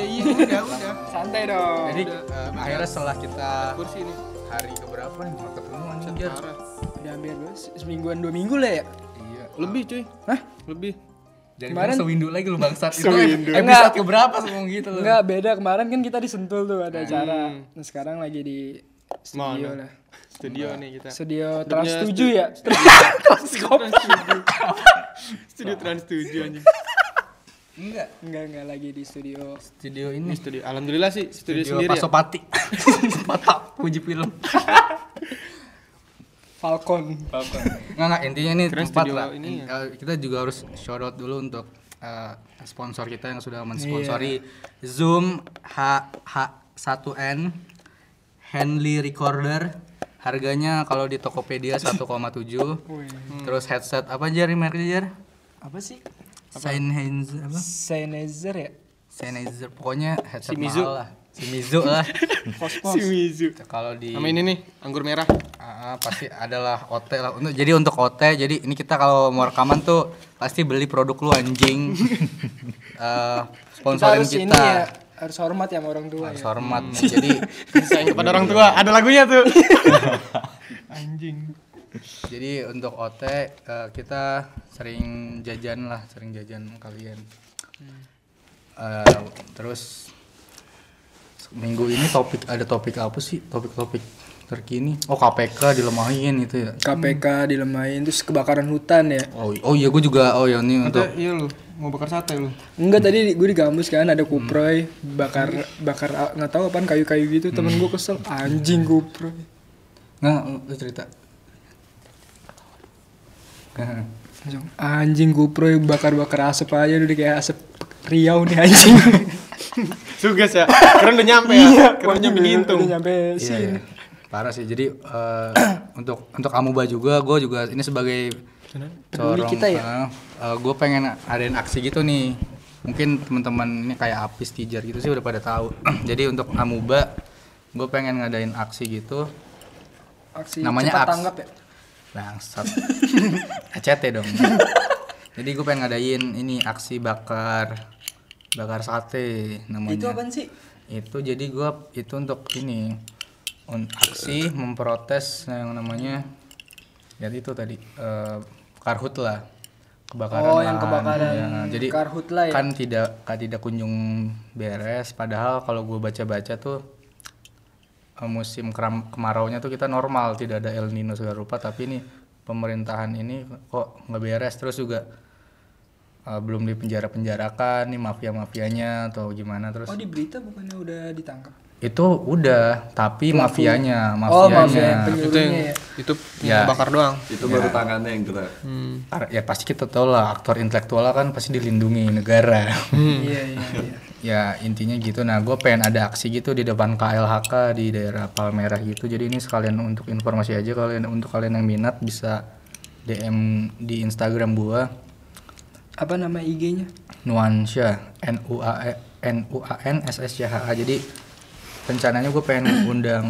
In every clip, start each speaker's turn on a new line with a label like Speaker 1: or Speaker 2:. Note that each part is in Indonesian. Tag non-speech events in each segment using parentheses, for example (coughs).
Speaker 1: iya, udah, udah.
Speaker 2: Santai dong.
Speaker 3: jadi eh, akhirnya setelah kita
Speaker 1: Kursi nih.
Speaker 3: hari keberapa nih nggak ketemu.
Speaker 1: Parah.
Speaker 2: Udah hampir semingguan dua minggu lah ya.
Speaker 3: iya
Speaker 1: Lebih cuy.
Speaker 2: Hah?
Speaker 1: Lebih.
Speaker 3: jadi
Speaker 2: Kemarin-
Speaker 3: sewindu lagi lu bangsat itu
Speaker 2: Sewindu.
Speaker 3: episode
Speaker 2: Enggak.
Speaker 3: keberapa ngomong gitu lu
Speaker 2: Enggak beda kemarin kan kita disentul tuh ada acara. Nah sekarang lagi di studio
Speaker 1: Mana?
Speaker 2: lah.
Speaker 1: Studio nih kita.
Speaker 2: Studio
Speaker 1: Udah
Speaker 2: Trans
Speaker 1: punya
Speaker 2: 7 ya. Transkop.
Speaker 1: Studio Trans 7 (laughs) anjing.
Speaker 3: Enggak
Speaker 2: Enggak enggak lagi di studio.
Speaker 3: studio
Speaker 1: Ini
Speaker 3: ini
Speaker 1: studio. Alhamdulillah sih studio,
Speaker 3: studio
Speaker 1: sendiri ya.
Speaker 3: Pasopati (laughs) Mata Fuji film
Speaker 2: Falcon.
Speaker 3: Nggak, nggak, intinya ini
Speaker 1: Keren
Speaker 3: tempat
Speaker 1: studio
Speaker 3: lah.
Speaker 1: ini ya.
Speaker 3: Eh, kita juga harus shout out dulu untuk eh, sponsor kita yang sudah mensponsori Zoom H H1N Henley Recorder. Harganya kalau di Tokopedia 1,7. Terus headset apa aja Jar?
Speaker 2: Apa sih?
Speaker 3: Sennheiser apa?
Speaker 2: Sennheiser ya?
Speaker 3: Sennheiser pokoknya headset
Speaker 1: Shimizu.
Speaker 3: mahal lah. Shimizu lah. (laughs)
Speaker 2: Cosmos.
Speaker 1: Mizu.
Speaker 3: kalau di
Speaker 1: Sama ini nih, anggur merah.
Speaker 3: Ah, pasti adalah OT lah. Untuk jadi untuk OT, jadi ini kita kalau mau rekaman tuh pasti beli produk lu anjing. (laughs) Eh
Speaker 2: Kita
Speaker 3: sponsorin
Speaker 2: harus
Speaker 3: kita.
Speaker 2: ini ya, harus hormat ya sama orang tua
Speaker 3: Harus
Speaker 2: ya.
Speaker 3: hormat. Jadi (laughs)
Speaker 1: Sayang kepada orang tua. Ada lagunya tuh. Anjing.
Speaker 3: Jadi untuk OT eh, kita sering jajan lah, sering jajan kalian. Eh, terus minggu ini topik ada topik apa sih? Topik-topik terkini. Oh KPK dilemahin itu ya.
Speaker 2: KPK dilemahin terus kebakaran hutan ya.
Speaker 3: Oh, oh iya gue juga oh ya ini untuk
Speaker 1: iya lu mau bakar sate lu.
Speaker 2: Enggak tadi gue di kampus kan ada kuproy bakar bakar a- nggak tahu apaan kayu-kayu gitu temen gue kesel anjing kuproy.
Speaker 3: nggak lu cerita.
Speaker 2: Langsung, anjing kuproy bakar-bakar asap aja udah kayak asap Riau nih anjing. (laughs)
Speaker 1: Sugas ya. Keren udah nyampe ya. Keren
Speaker 2: Pokoknya
Speaker 1: nyampe
Speaker 2: udah-
Speaker 1: gintung.
Speaker 2: udah nyampe
Speaker 3: Iya,
Speaker 2: sini.
Speaker 3: iya. Parah sih. Jadi eh, (clears throat) untuk untuk Amuba juga, gue juga ini sebagai
Speaker 2: Peduli kita ya?
Speaker 3: gue pengen adain aksi gitu nih. Mungkin teman-teman ini kayak Apis, Tijar gitu sih udah pada tahu. (clears throat) Jadi untuk Amuba, gue pengen ngadain aksi gitu.
Speaker 2: Aksi
Speaker 3: Namanya
Speaker 2: cepat
Speaker 3: aks.
Speaker 2: tanggap ya.
Speaker 3: Bangsat. (laughs) ACT dong. Jadi gue pengen ngadain ini aksi bakar bakar sate namanya.
Speaker 2: Itu apaan sih?
Speaker 3: itu jadi gua itu untuk ini un- aksi memprotes yang namanya ya itu tadi eh, karhut lah kebakaran
Speaker 2: Oh, yang kebakaran
Speaker 3: Ya, jadi
Speaker 2: karhut lah ya.
Speaker 3: kan tidak kan tidak kunjung beres padahal kalau gue baca-baca tuh musim keram, kemaraunya tuh kita normal tidak ada El Nino segala rupa tapi ini pemerintahan ini kok nggak beres terus juga eh, belum dipenjara-penjarakan nih mafia-mafianya atau gimana terus
Speaker 2: Oh di berita bukannya udah ditangkap?
Speaker 3: itu udah tapi mafianya
Speaker 2: Oh mafia
Speaker 3: mafianya
Speaker 1: Itu yang
Speaker 2: ya.
Speaker 1: itu
Speaker 3: Ya.
Speaker 1: bakar doang.
Speaker 4: itu baru tangannya yang gerak
Speaker 1: Hmm.
Speaker 3: Ya pasti kita tahu lah aktor intelektual kan pasti dilindungi negara
Speaker 2: Iya iya iya. (laughs)
Speaker 3: ya intinya gitu. Nah gue pengen ada aksi gitu di depan KLHK di daerah Palmerah gitu. Jadi ini sekalian untuk informasi aja kalian untuk kalian yang minat bisa DM di Instagram gua.
Speaker 2: Apa nama IG-nya?
Speaker 3: Nuansya N U A E- N U A N S S Y H A. Jadi rencananya gue pengen (clears throat) undang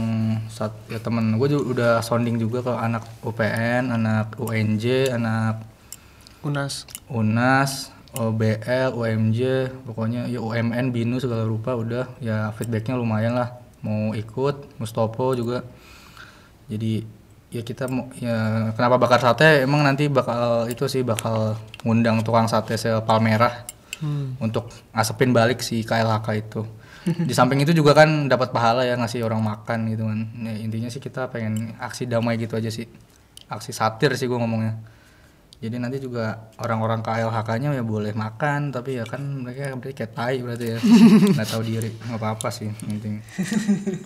Speaker 3: sat, ya temen gue juga udah sounding juga ke anak UPN anak UNJ anak
Speaker 1: Unas.
Speaker 3: UNAS OBL UMJ pokoknya ya UMN BINU segala rupa udah. Ya feedbacknya lumayan lah. Mau ikut Mustopo juga. Jadi ya kita mau ya kenapa bakar sate? Emang nanti bakal itu sih bakal ngundang tukang sate se Palmerah untuk ngasepin balik si KLHK itu. Di samping itu juga kan dapat pahala ya ngasih orang makan gitu kan. Ya, intinya sih kita pengen aksi damai gitu aja sih. Aksi satir sih gua ngomongnya jadi nanti juga orang-orang KLHK-nya ya boleh makan tapi ya kan mereka berarti kayak tai berarti ya. (laughs) Nggak tahu diri nggak apa-apa sih penting.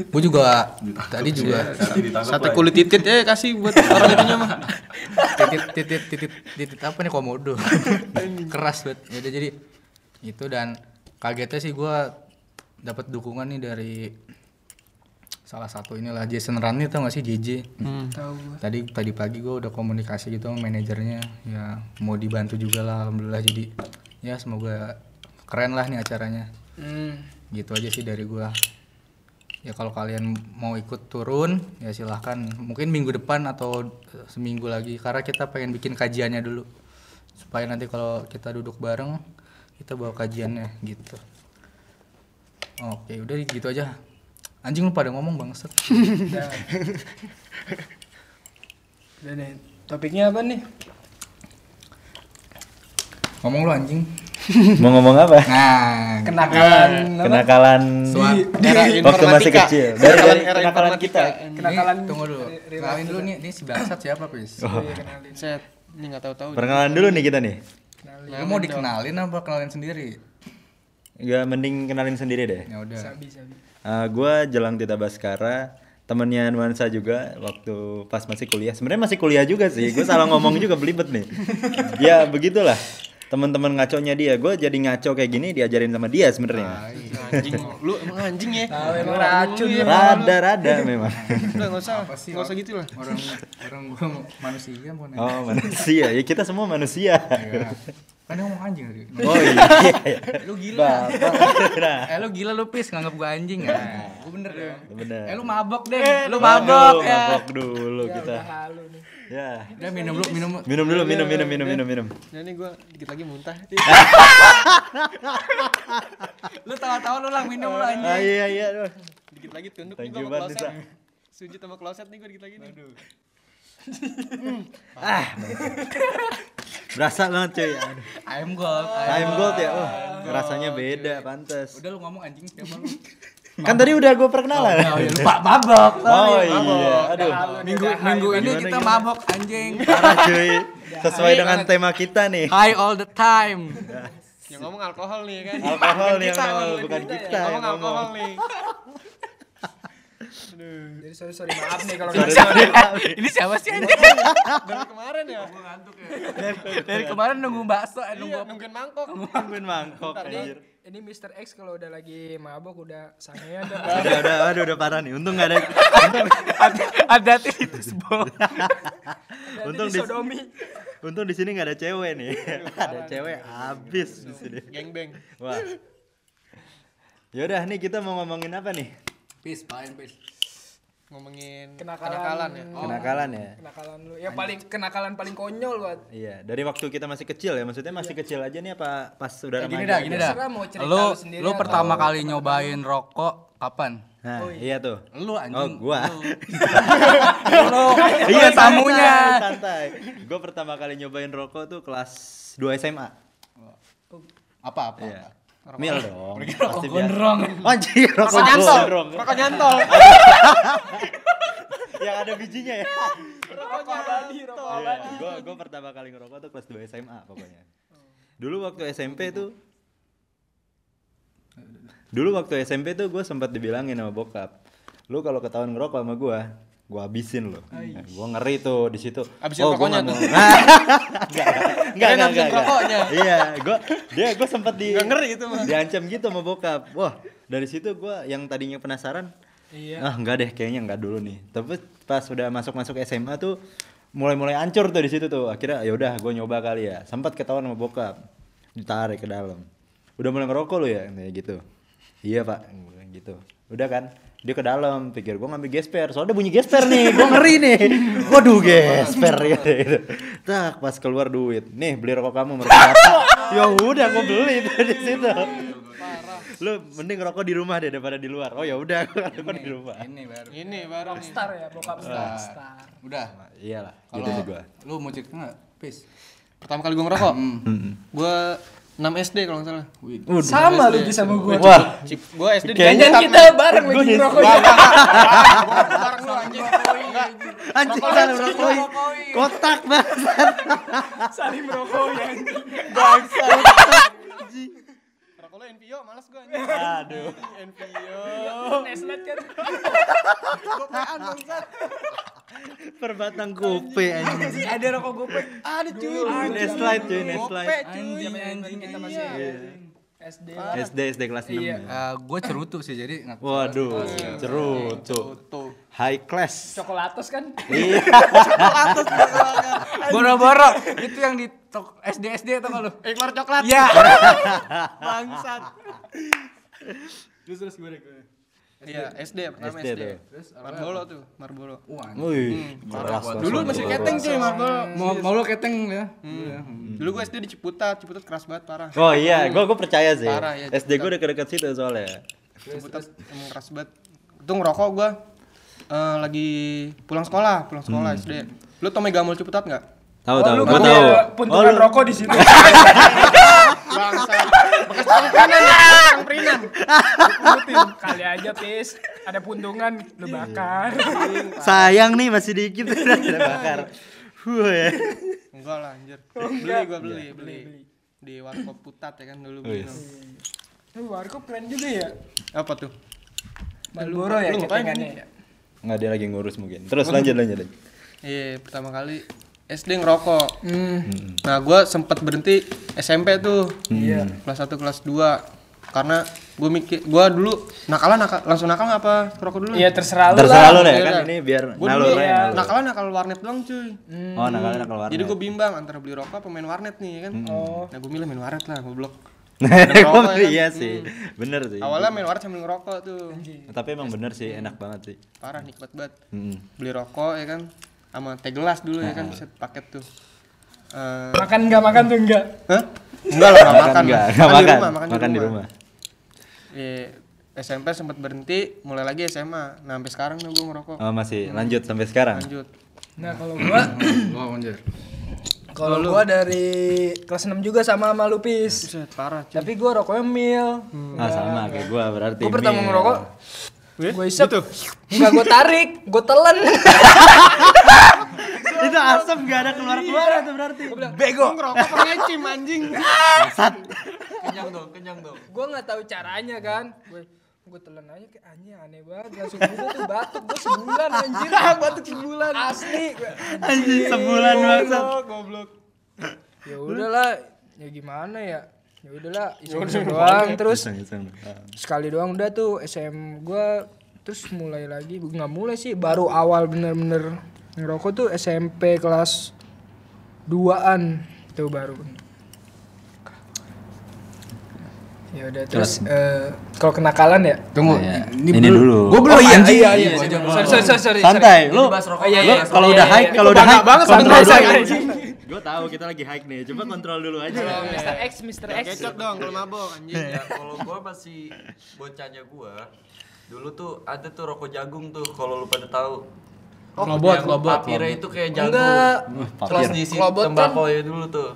Speaker 3: Gue juga tadi juga
Speaker 4: ditangkap
Speaker 1: Sate
Speaker 4: lah.
Speaker 1: kulit titit eh kasih buat (laughs) orang itunya mah.
Speaker 3: titit titit titit titit apa nih komodo? Keras banget. Ya udah, jadi itu dan kagetnya sih gue dapat dukungan nih dari salah satu inilah Jason Rani tau gak sih JJ
Speaker 1: Hmm.
Speaker 2: Tahu gua.
Speaker 3: tadi tadi pagi gue udah komunikasi gitu sama manajernya. Ya mau dibantu juga lah alhamdulillah. Jadi ya semoga keren lah nih acaranya.
Speaker 2: Hmm.
Speaker 3: gitu aja sih dari gua. Ya kalau kalian mau ikut turun ya silahkan. Mungkin minggu depan atau eh, seminggu lagi. Karena kita pengen bikin kajiannya dulu. Supaya nanti kalau kita duduk bareng kita bawa kajiannya gitu. Oke udah gitu aja anjing lu pada ngomong bangsat (laughs)
Speaker 2: Udah. Udah nih. Topiknya apa nih?
Speaker 3: ngomong lu anjing
Speaker 4: Mau ngomong apa?
Speaker 3: nah
Speaker 2: Kenakalan apa?
Speaker 4: Kenakalan
Speaker 3: Suara-
Speaker 1: Era
Speaker 4: waktu masih kecil. Dari,
Speaker 1: Kenakalan
Speaker 4: dari
Speaker 1: era
Speaker 4: kenakalan
Speaker 1: informatika.
Speaker 4: kita.
Speaker 2: Kenakalan
Speaker 3: Ini, tunggu dulu kenalin dulu nih ini si bangsat siapa pis
Speaker 2: Oh, iya, kenalin.
Speaker 1: Set, ini nggak tahu-tahu.
Speaker 4: Perkenalan dulu nih kita nih.
Speaker 2: Kenalin.
Speaker 3: lu mau dikenalin apa kenalin sendiri
Speaker 4: Gak mending kenalin sendiri deh.
Speaker 3: ya udah
Speaker 2: Sabi, sabi.
Speaker 4: Uh, gua Jelang Tita Baskara, temennya Nuansa juga waktu pas masih kuliah. Sebenarnya masih kuliah juga sih. Gue salah ngomong juga belibet nih. (laughs) ya begitulah. Teman-teman ngaconya dia, gue jadi ngaco kayak gini diajarin sama dia sebenarnya.
Speaker 1: Anjing, lu emang anjing ya?
Speaker 2: Emang racun
Speaker 1: ya.
Speaker 4: Rada-rada memang.
Speaker 1: Udah nggak usah,
Speaker 3: Apa sih,
Speaker 1: nggak usah gitu lah.
Speaker 3: orang orang gua manusia mau nanya.
Speaker 4: Oh manusia, ya kita semua manusia.
Speaker 3: Ya. kan dia ngomong anjing tadi
Speaker 4: Oh iya. (laughs)
Speaker 3: lu gila
Speaker 4: Bapak. Nah,
Speaker 3: eh lu gila lu pis nganggap gua anjing ya gua bener ya
Speaker 4: bener.
Speaker 3: eh lu mabok deh lu
Speaker 4: Aduh,
Speaker 3: mabok ya
Speaker 4: mabok dulu
Speaker 2: Ya,
Speaker 4: kita.
Speaker 2: udah nih.
Speaker 4: Ya.
Speaker 3: udah minum lu minum lu
Speaker 4: Minum dulu, minum, minum, minum, minum, minum.
Speaker 1: Nah ini gue dikit lagi muntah. (laughs)
Speaker 3: lu tahu-tahu lu lah minum lu anjing
Speaker 4: Ah, iya, iya. aduh.
Speaker 1: Dikit lagi tunduk
Speaker 4: Thank
Speaker 1: juga
Speaker 4: you
Speaker 1: sama
Speaker 4: banget,
Speaker 1: kloset. Sujud sama kloset nih gue dikit lagi nih. Aduh. (laughs)
Speaker 4: Berasa banget cuy.
Speaker 3: Ayam gold
Speaker 4: Time gold ya. Oh, rasanya beda, pantes.
Speaker 3: udah lu ngomong anjing siapa lu (laughs)
Speaker 4: Kan tadi udah gue perkenalan.
Speaker 3: oh ya lupa mabok
Speaker 4: Oh iya, aduh.
Speaker 3: minggu minggu ini
Speaker 4: Gimana,
Speaker 3: kita
Speaker 4: gimana?
Speaker 3: mabok anjing
Speaker 4: Parah cuy. (laughs) Sesuai dengan tema kita nih.
Speaker 3: high all the time
Speaker 1: Yang ngomong alkohol nih kan.
Speaker 4: Alkohol nih yang ngomong,
Speaker 1: nih.
Speaker 4: bukan kita
Speaker 1: Yang
Speaker 4: yang
Speaker 1: ngomong
Speaker 4: ngomong.
Speaker 1: alkohol nih.
Speaker 2: Jadi sorry sorry maaf nih kalau
Speaker 4: Sorry,
Speaker 2: nggak
Speaker 4: sorry. (laughs)
Speaker 3: ini siapa sih anjing
Speaker 1: Dari kemarin ya.
Speaker 3: dari kemarin nunggu bakso eh,
Speaker 1: Iya,
Speaker 3: nunggu
Speaker 1: nungguin mangkok.
Speaker 4: Nungguin mangkok
Speaker 2: Tadi
Speaker 4: anjir.
Speaker 2: ini Mr. X kalau udah lagi mabok udah sangean dah.
Speaker 4: Udah, udah, aduh, udah parah nih. Untung gak ada.
Speaker 3: ada itu (laughs) sebol
Speaker 4: Untung
Speaker 2: Nanti
Speaker 4: di,
Speaker 2: disodomi.
Speaker 4: untung di sini nggak ada cewek nih. ada cewek habis di sini.
Speaker 1: Gengbeng.
Speaker 4: Wah. Yaudah nih kita mau ngomongin apa nih?
Speaker 3: pis paling pis
Speaker 1: Ngomongin
Speaker 2: Kenakalan.
Speaker 1: kenakalan ya.
Speaker 2: Oh.
Speaker 4: Kenakalan ya.
Speaker 2: Kenakalan lu. Yang paling kenakalan paling konyol buat.
Speaker 4: Iya, dari waktu kita masih kecil ya, maksudnya masih kecil aja nih apa pas sudah
Speaker 3: gini dah
Speaker 4: aja?
Speaker 3: gini dah
Speaker 2: mau cerita
Speaker 3: lu
Speaker 2: lu sendiri
Speaker 3: lu
Speaker 2: atau-
Speaker 3: pertama kali nyobain rokok kapan
Speaker 4: Nah, iya tuh.
Speaker 3: lu
Speaker 4: Oh,
Speaker 3: anjing
Speaker 4: gua.
Speaker 3: lu (laughs)
Speaker 4: iya,
Speaker 3: lu tamunya
Speaker 4: santai. Gue pertama kali nyobain rokok tuh kelas 2 SMA.
Speaker 3: apa apa
Speaker 4: Mil dong.
Speaker 3: rokok
Speaker 4: Pasti biasa.
Speaker 3: gondrong
Speaker 4: Anjir, rokok
Speaker 1: Rokok nyantol.
Speaker 4: gondrong.
Speaker 1: Rokok nyantol.
Speaker 4: Yang ada bijinya ya.
Speaker 2: Rokok abadi, rokok abadi.
Speaker 4: Gue gue pertama kali ngerokok tuh kelas 2 SMA pokoknya. Dulu waktu SMP tuh (laughs) Dulu waktu SMP tuh gue sempat dibilangin sama bokap, lu kalau ketahuan ngerokok sama gue, gue habisin lo. Nah, gue ngeri tuh di situ.
Speaker 1: Habisin
Speaker 4: gua
Speaker 1: rokoknya (laughs)
Speaker 4: nggak
Speaker 1: tuh.
Speaker 4: Enggak, enggak, (laughs) enggak, enggak.
Speaker 1: rokoknya.
Speaker 4: Iya, gue dia gue sempat di
Speaker 1: Nggak ngeri itu mah.
Speaker 4: Diancam gitu sama bokap. Wah, dari situ gue yang tadinya penasaran,
Speaker 2: Iya.
Speaker 4: ah enggak deh kayaknya enggak dulu nih. Tapi pas udah masuk-masuk SMA tuh mulai-mulai ancur tuh di situ tuh. Akhirnya ya udah gue nyoba kali ya. Sempat ketahuan sama bokap. Ditarik ke dalam. Udah mulai ngerokok lu ya kayak gitu. Iya, Pak. Gitu. Udah kan? Dia ke dalam, pikir gue ngambil gesper. Soalnya bunyi gesper nih, gue ngeri nih. (laughs) Waduh, gesper gitu. Tak, pas keluar duit. Nih, beli rokok kamu merokok (laughs) ya udah, gue beli (laughs) tuh di situ. Lu mending rokok di rumah deh daripada di luar. Oh ya udah, gue rokok di rumah.
Speaker 3: ini baru
Speaker 1: Ini baru nih.
Speaker 2: Star ya, bokap star. Star.
Speaker 3: udah
Speaker 4: Iyalah,
Speaker 3: kalau
Speaker 4: gitu sih gua.
Speaker 3: lu mau cerita nggak pis
Speaker 1: Pertama kali gue ngerokok. Gue 6 SD kalau nggak salah.
Speaker 3: Wih,
Speaker 2: Sama lu di sama gua.
Speaker 4: Wah,
Speaker 1: Cip, gue SD di
Speaker 4: Kayaknya
Speaker 2: kita bareng
Speaker 4: Gua
Speaker 2: lagi
Speaker 4: di-
Speaker 2: ngerokoknya.
Speaker 1: bareng lu anjing.
Speaker 4: anjing salah merokoi. Kotak banget.
Speaker 2: Saling merokok ya.
Speaker 1: Rokok NPO, males gue anjing.
Speaker 4: Aduh.
Speaker 1: NPO.
Speaker 2: Neslet kan.
Speaker 4: Perbatang kupe anjing.
Speaker 2: Ada rokok gopek. Ada cuy.
Speaker 4: Neslite cuy, neslite.
Speaker 3: anjing anjing
Speaker 2: Kita masih SD.
Speaker 4: SD SD kelas 6.
Speaker 2: Iya.
Speaker 3: gue cerutu sih jadi nggak-
Speaker 4: Waduh, cerutu.
Speaker 1: Tuh.
Speaker 4: High class.
Speaker 2: Coklatos kan?
Speaker 4: Iya. (laughs)
Speaker 3: boro-boro itu yang di SD SD atau nggak lu
Speaker 1: Ekor coklat.
Speaker 3: ya (laughs)
Speaker 1: Bangsat.
Speaker 3: terus terus gimana
Speaker 1: Iya, SD pertama
Speaker 4: SD
Speaker 1: SD.
Speaker 4: tuh.
Speaker 3: Terus apa?
Speaker 1: Marbolo tuh, Marbolo.
Speaker 3: Wah,
Speaker 4: Wih, keras banget.
Speaker 1: Dulu masih keteng cuy Marbolo.
Speaker 3: mau mau lo keteng ya?
Speaker 1: Hmm. Dulu gua SD di Ciputat, Ciputat keras banget parah.
Speaker 4: Oh iya, gua gua percaya sih.
Speaker 1: Parah, ya,
Speaker 4: SD gua udah dekat situ soalnya.
Speaker 1: Ciputat emang keras banget. Itu ngerokok gua eh, lagi pulang sekolah, pulang sekolah SD. Lu tau Megamol Ciputat nggak?
Speaker 4: Tahu
Speaker 2: Oh,
Speaker 4: tahu, gua tahu.
Speaker 2: puntungan
Speaker 4: lu-
Speaker 2: rokok di situ.
Speaker 1: Bangsa. Bekas (laughs) perinan ya, perinan.
Speaker 2: Kali aja, Pis. Ada puntungan lu bakar.
Speaker 4: Sayang nih masih dikit (laughs) udah bakar. Wah.
Speaker 1: Enggak lah anjir. Beli gua beli, beli. Di warkop Putat ya kan dulu beli.
Speaker 2: Lu warkop keren juga ya.
Speaker 1: Apa tuh?
Speaker 2: Malboro ya ketengannya ya.
Speaker 4: Nggak dia lagi ngurus mungkin. Terus lanjut lanjut. lanjut.
Speaker 1: Iya, pertama kali SD ngerokok.
Speaker 2: Hmm.
Speaker 1: Nah, gua sempet berhenti SMP tuh.
Speaker 2: Iya.
Speaker 1: Kelas 1 kelas 2. Karena gue mikir gua dulu nakalan nakal langsung nakal nggak apa rokok dulu?
Speaker 2: Iya terserah lu
Speaker 4: Terserah
Speaker 2: lah.
Speaker 4: lu deh
Speaker 1: Iya,
Speaker 4: kan
Speaker 1: iya.
Speaker 4: ini biar
Speaker 1: Gue dulu
Speaker 4: nalur nalur.
Speaker 1: nakalan nakal warnet doang cuy.
Speaker 4: Oh, nakal nakal warnet.
Speaker 1: Jadi gue bimbang antara beli rokok apa main warnet nih ya kan.
Speaker 2: Oh.
Speaker 1: Nah gue milih main warnet lah, goblok.
Speaker 4: Emang
Speaker 1: rokok ya kan?
Speaker 4: iya sih. Bener sih.
Speaker 1: Awalnya main warnet sambil ngerokok tuh.
Speaker 4: Tapi emang bener sih, enak banget sih.
Speaker 1: Parah nikmat banget.
Speaker 4: Mm.
Speaker 1: Beli rokok ya kan sama teh gelas dulu ya kan set paket tuh. Eh,
Speaker 2: Makan enggak makan tuh enggak.
Speaker 1: Hah? Enggak lah, enggak makan.
Speaker 4: enggak,
Speaker 1: Makan
Speaker 4: enggak
Speaker 1: di
Speaker 4: makan.
Speaker 1: rumah, makan,
Speaker 4: Makan di rumah.
Speaker 1: Iya, SMP sempat berhenti, mulai lagi SMA. Nah, sampai sekarang nih gue ngerokok.
Speaker 4: Oh, masih lanjut sampai sekarang.
Speaker 1: Lanjut.
Speaker 2: Nah, kalau gua
Speaker 3: Gua anjir.
Speaker 2: Kalau gua dari kelas 6 juga sama sama lu, Pis.
Speaker 1: Buset, parah. cuy.
Speaker 2: Tapi gua rokoknya mil.
Speaker 4: Ah, sama kayak gua berarti.
Speaker 2: Gua pertama ngerokok, gua isep.
Speaker 1: gitu.
Speaker 2: Enggak gua tarik, gua telan. (laughs)
Speaker 4: Itu asam gak ada keluar-keluar tuh berarti.
Speaker 2: Bego.
Speaker 1: Ngerokok pakai cim anjing. (laughs)
Speaker 3: Kenyang dong, kenyang dong.
Speaker 2: Gua nggak tahu caranya kan. Gua gua telan aja kayak anjing aneh banget. Langsung gitu tuh batuk gua sebulan anjir. (laughs) batuk sebulan. Asli.
Speaker 4: Anjing sebulan bangsat.
Speaker 1: Goblok.
Speaker 2: ya udahlah, ya gimana ya? Ya udahlah, iseng doang terus sekali doang udah tuh SM gua terus mulai lagi nggak mulai sih baru awal bener-bener ngerokok tuh SMP kelas 2an tuh baru ya udah terus eh, kalau kenakalan ya
Speaker 3: Tunggu,
Speaker 4: Iya. Ini dulu.
Speaker 3: Gua belum
Speaker 2: oh iya
Speaker 3: anjing.
Speaker 2: iya iya sorry sorry sorry sorry
Speaker 4: Santai, lu.
Speaker 2: Oh, iya,
Speaker 4: lu
Speaker 2: iya.
Speaker 4: kalau
Speaker 2: Iya,
Speaker 4: udah
Speaker 2: iya,
Speaker 4: high,
Speaker 2: iya.
Speaker 4: kalau udah high,
Speaker 1: banget santai
Speaker 2: anjing.
Speaker 4: Gue tahu kita lagi high nih, coba kontrol dulu aja.
Speaker 2: Mr. X Mr. X
Speaker 1: Kecot dong kalau mabok anjing.
Speaker 5: ya kalau gua masih bocahnya gua dulu tuh ada tuh rokok jagung tuh kalau lu pada tahu
Speaker 3: Klobot,
Speaker 5: Yang
Speaker 3: klobot,
Speaker 5: papirnya
Speaker 3: klobot.
Speaker 5: itu kayak jagung
Speaker 2: Enggak.
Speaker 5: terus diisi
Speaker 2: Klobot kan-
Speaker 5: tembakau ya dulu tuh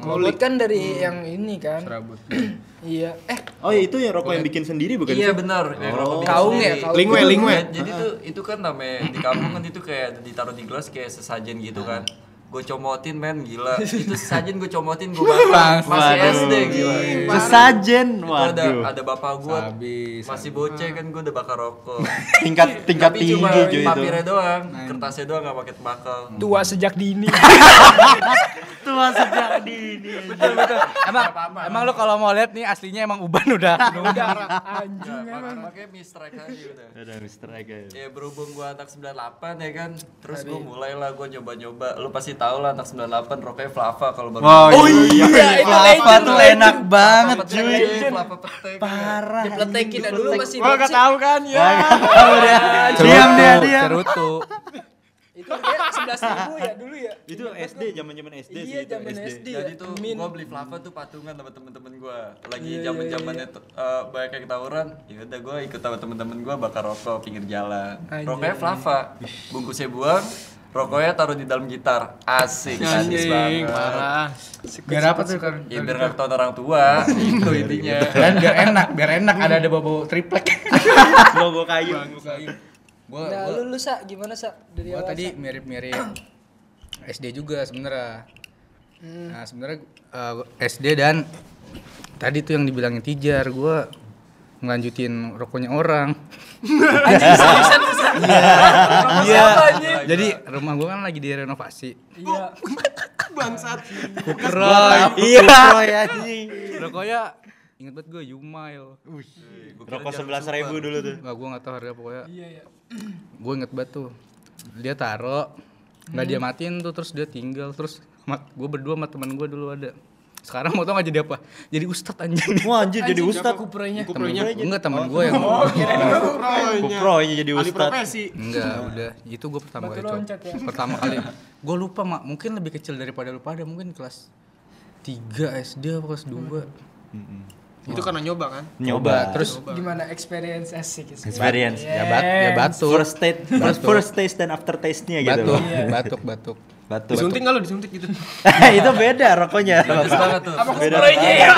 Speaker 2: Klobot kan dari yang ini kan
Speaker 3: Serabut. (clears throat)
Speaker 2: iya. Eh.
Speaker 4: Oh, itu ya rokok yang bikin sendiri bukan
Speaker 5: iya
Speaker 4: sih?
Speaker 5: benar. Yang rokok bikin
Speaker 2: Kaung ya, kaung.
Speaker 1: Lingwe, lingwe.
Speaker 5: Jadi tuh itu kan namanya di kampung kan itu kayak ditaruh di gelas kayak sesajen gitu kan gue comotin men gila. (laughs) Itu sesajen gue comotin gue bakar. Masih
Speaker 4: Waduh.
Speaker 5: SD gila.
Speaker 4: Sesajen,
Speaker 5: itu ada
Speaker 4: waduh.
Speaker 5: ada bapak gue masih bocah kan gue udah bakar rokok.
Speaker 4: Tingkat (laughs) tingkat
Speaker 5: tapi
Speaker 4: tinggi
Speaker 5: cuma
Speaker 4: cuy itu.
Speaker 5: papirnya doang kertasnya doang gak pakai tembakau. (laughs)
Speaker 2: Tua sejak dini.
Speaker 4: Tua sejak dini.
Speaker 3: Emang emang lu kalau mau lihat nih aslinya emang uban udah.
Speaker 2: udah anjing emang.
Speaker 5: pakai mistrek aja udah.
Speaker 4: Ada Mister aja.
Speaker 5: ya berhubung gua anak 98 ya kan terus gua mulailah gua nyoba-nyoba. Lu pasti tahu lah anak 98 rokoknya Flava kalau baru
Speaker 4: Oh iya,
Speaker 2: itu
Speaker 4: Flava tuh
Speaker 2: legend.
Speaker 4: enak banget
Speaker 5: Flava
Speaker 4: cuy.
Speaker 5: Flava petek
Speaker 4: Parah.
Speaker 2: dipletekin dah dulu masih
Speaker 1: Gua enggak
Speaker 2: bocil.
Speaker 1: tahu kan ya.
Speaker 4: Tahu dia. Diam dia, diam.
Speaker 3: Cerutu.
Speaker 2: itu harganya sebelas ribu ya dulu ya
Speaker 4: Itu SD, zaman-zaman SD sih
Speaker 2: iya
Speaker 4: itu
Speaker 2: zaman SD ya
Speaker 5: jadi tuh
Speaker 2: Min.
Speaker 5: gua beli Flava tuh patungan sama temen-temen gua lagi
Speaker 2: Iya, iya,
Speaker 5: zaman-zamannya tuh, eh, banyak yang tawuran ya udah gua ikut sama temen-temen gua bakar rokok pinggir jalan rokoknya Flava bungkusnya buang rokoknya taruh di dalam gitar asik
Speaker 1: Anjing,
Speaker 5: banget
Speaker 1: parah.
Speaker 3: Biar apa tuh kan?
Speaker 5: ya biar nggak ketahuan orang tua (laughs) itu intinya
Speaker 3: Dan biar enak, biar enak ada ada bau triplek. (laughs)
Speaker 4: Logo kayu.
Speaker 3: Gua
Speaker 2: nah
Speaker 3: gua,
Speaker 2: lu lu sa gimana sa dari
Speaker 3: gua
Speaker 2: awal
Speaker 3: tadi
Speaker 2: Sa?
Speaker 3: mirip-mirip SD juga sebenarnya.
Speaker 2: Hmm.
Speaker 3: Nah, sebenarnya eh, SD dan tadi tuh yang dibilangin Tijar, gua ngelanjutin rokoknya orang. (laughs) (laughs) Iya. Jadi rumah gua kan lagi direnovasi.
Speaker 2: iya (laughs)
Speaker 1: Bangsat.
Speaker 3: Kukeroy.
Speaker 4: Iya. anjing.
Speaker 3: Rokoknya inget banget gue Yumail.
Speaker 4: Rokok sebelas ribu dulu tuh.
Speaker 3: Enggak gua nggak tahu harga pokoknya.
Speaker 2: iya iya
Speaker 3: Gue inget banget tuh. Dia taro nggak dia matiin tuh terus dia tinggal terus gue berdua sama teman gue dulu ada sekarang mau tau gak jadi apa? Jadi ustad anjing. (laughs)
Speaker 4: Wah anjir jadi ustad.
Speaker 2: kuproynya
Speaker 1: Kuproynya.
Speaker 3: enggak teman gue yang
Speaker 4: Kupro ini jadi ustad.
Speaker 1: profesi.
Speaker 3: enggak udah. Itu gue pertama
Speaker 2: Batu
Speaker 3: kali coba
Speaker 2: ya.
Speaker 3: pertama kali. Gue lupa mak. Mungkin lebih kecil daripada lu. Pada mungkin kelas 3 SD apa kelas 2
Speaker 1: Itu karena nyoba kan?
Speaker 4: Nyoba.
Speaker 3: terus
Speaker 2: gimana? Experience asik
Speaker 4: Experience.
Speaker 3: ya, bat, ya batuk.
Speaker 4: First taste, first, first taste dan after taste-nya gitu.
Speaker 3: batuk. Batuk batuk
Speaker 4: Batuk.
Speaker 1: Disuntik nggak lo disuntik gitu? (laughs)
Speaker 4: itu beda rokoknya.
Speaker 5: Bagus banget tuh.
Speaker 2: apa
Speaker 4: Beda
Speaker 2: kuproynya (laughs) ya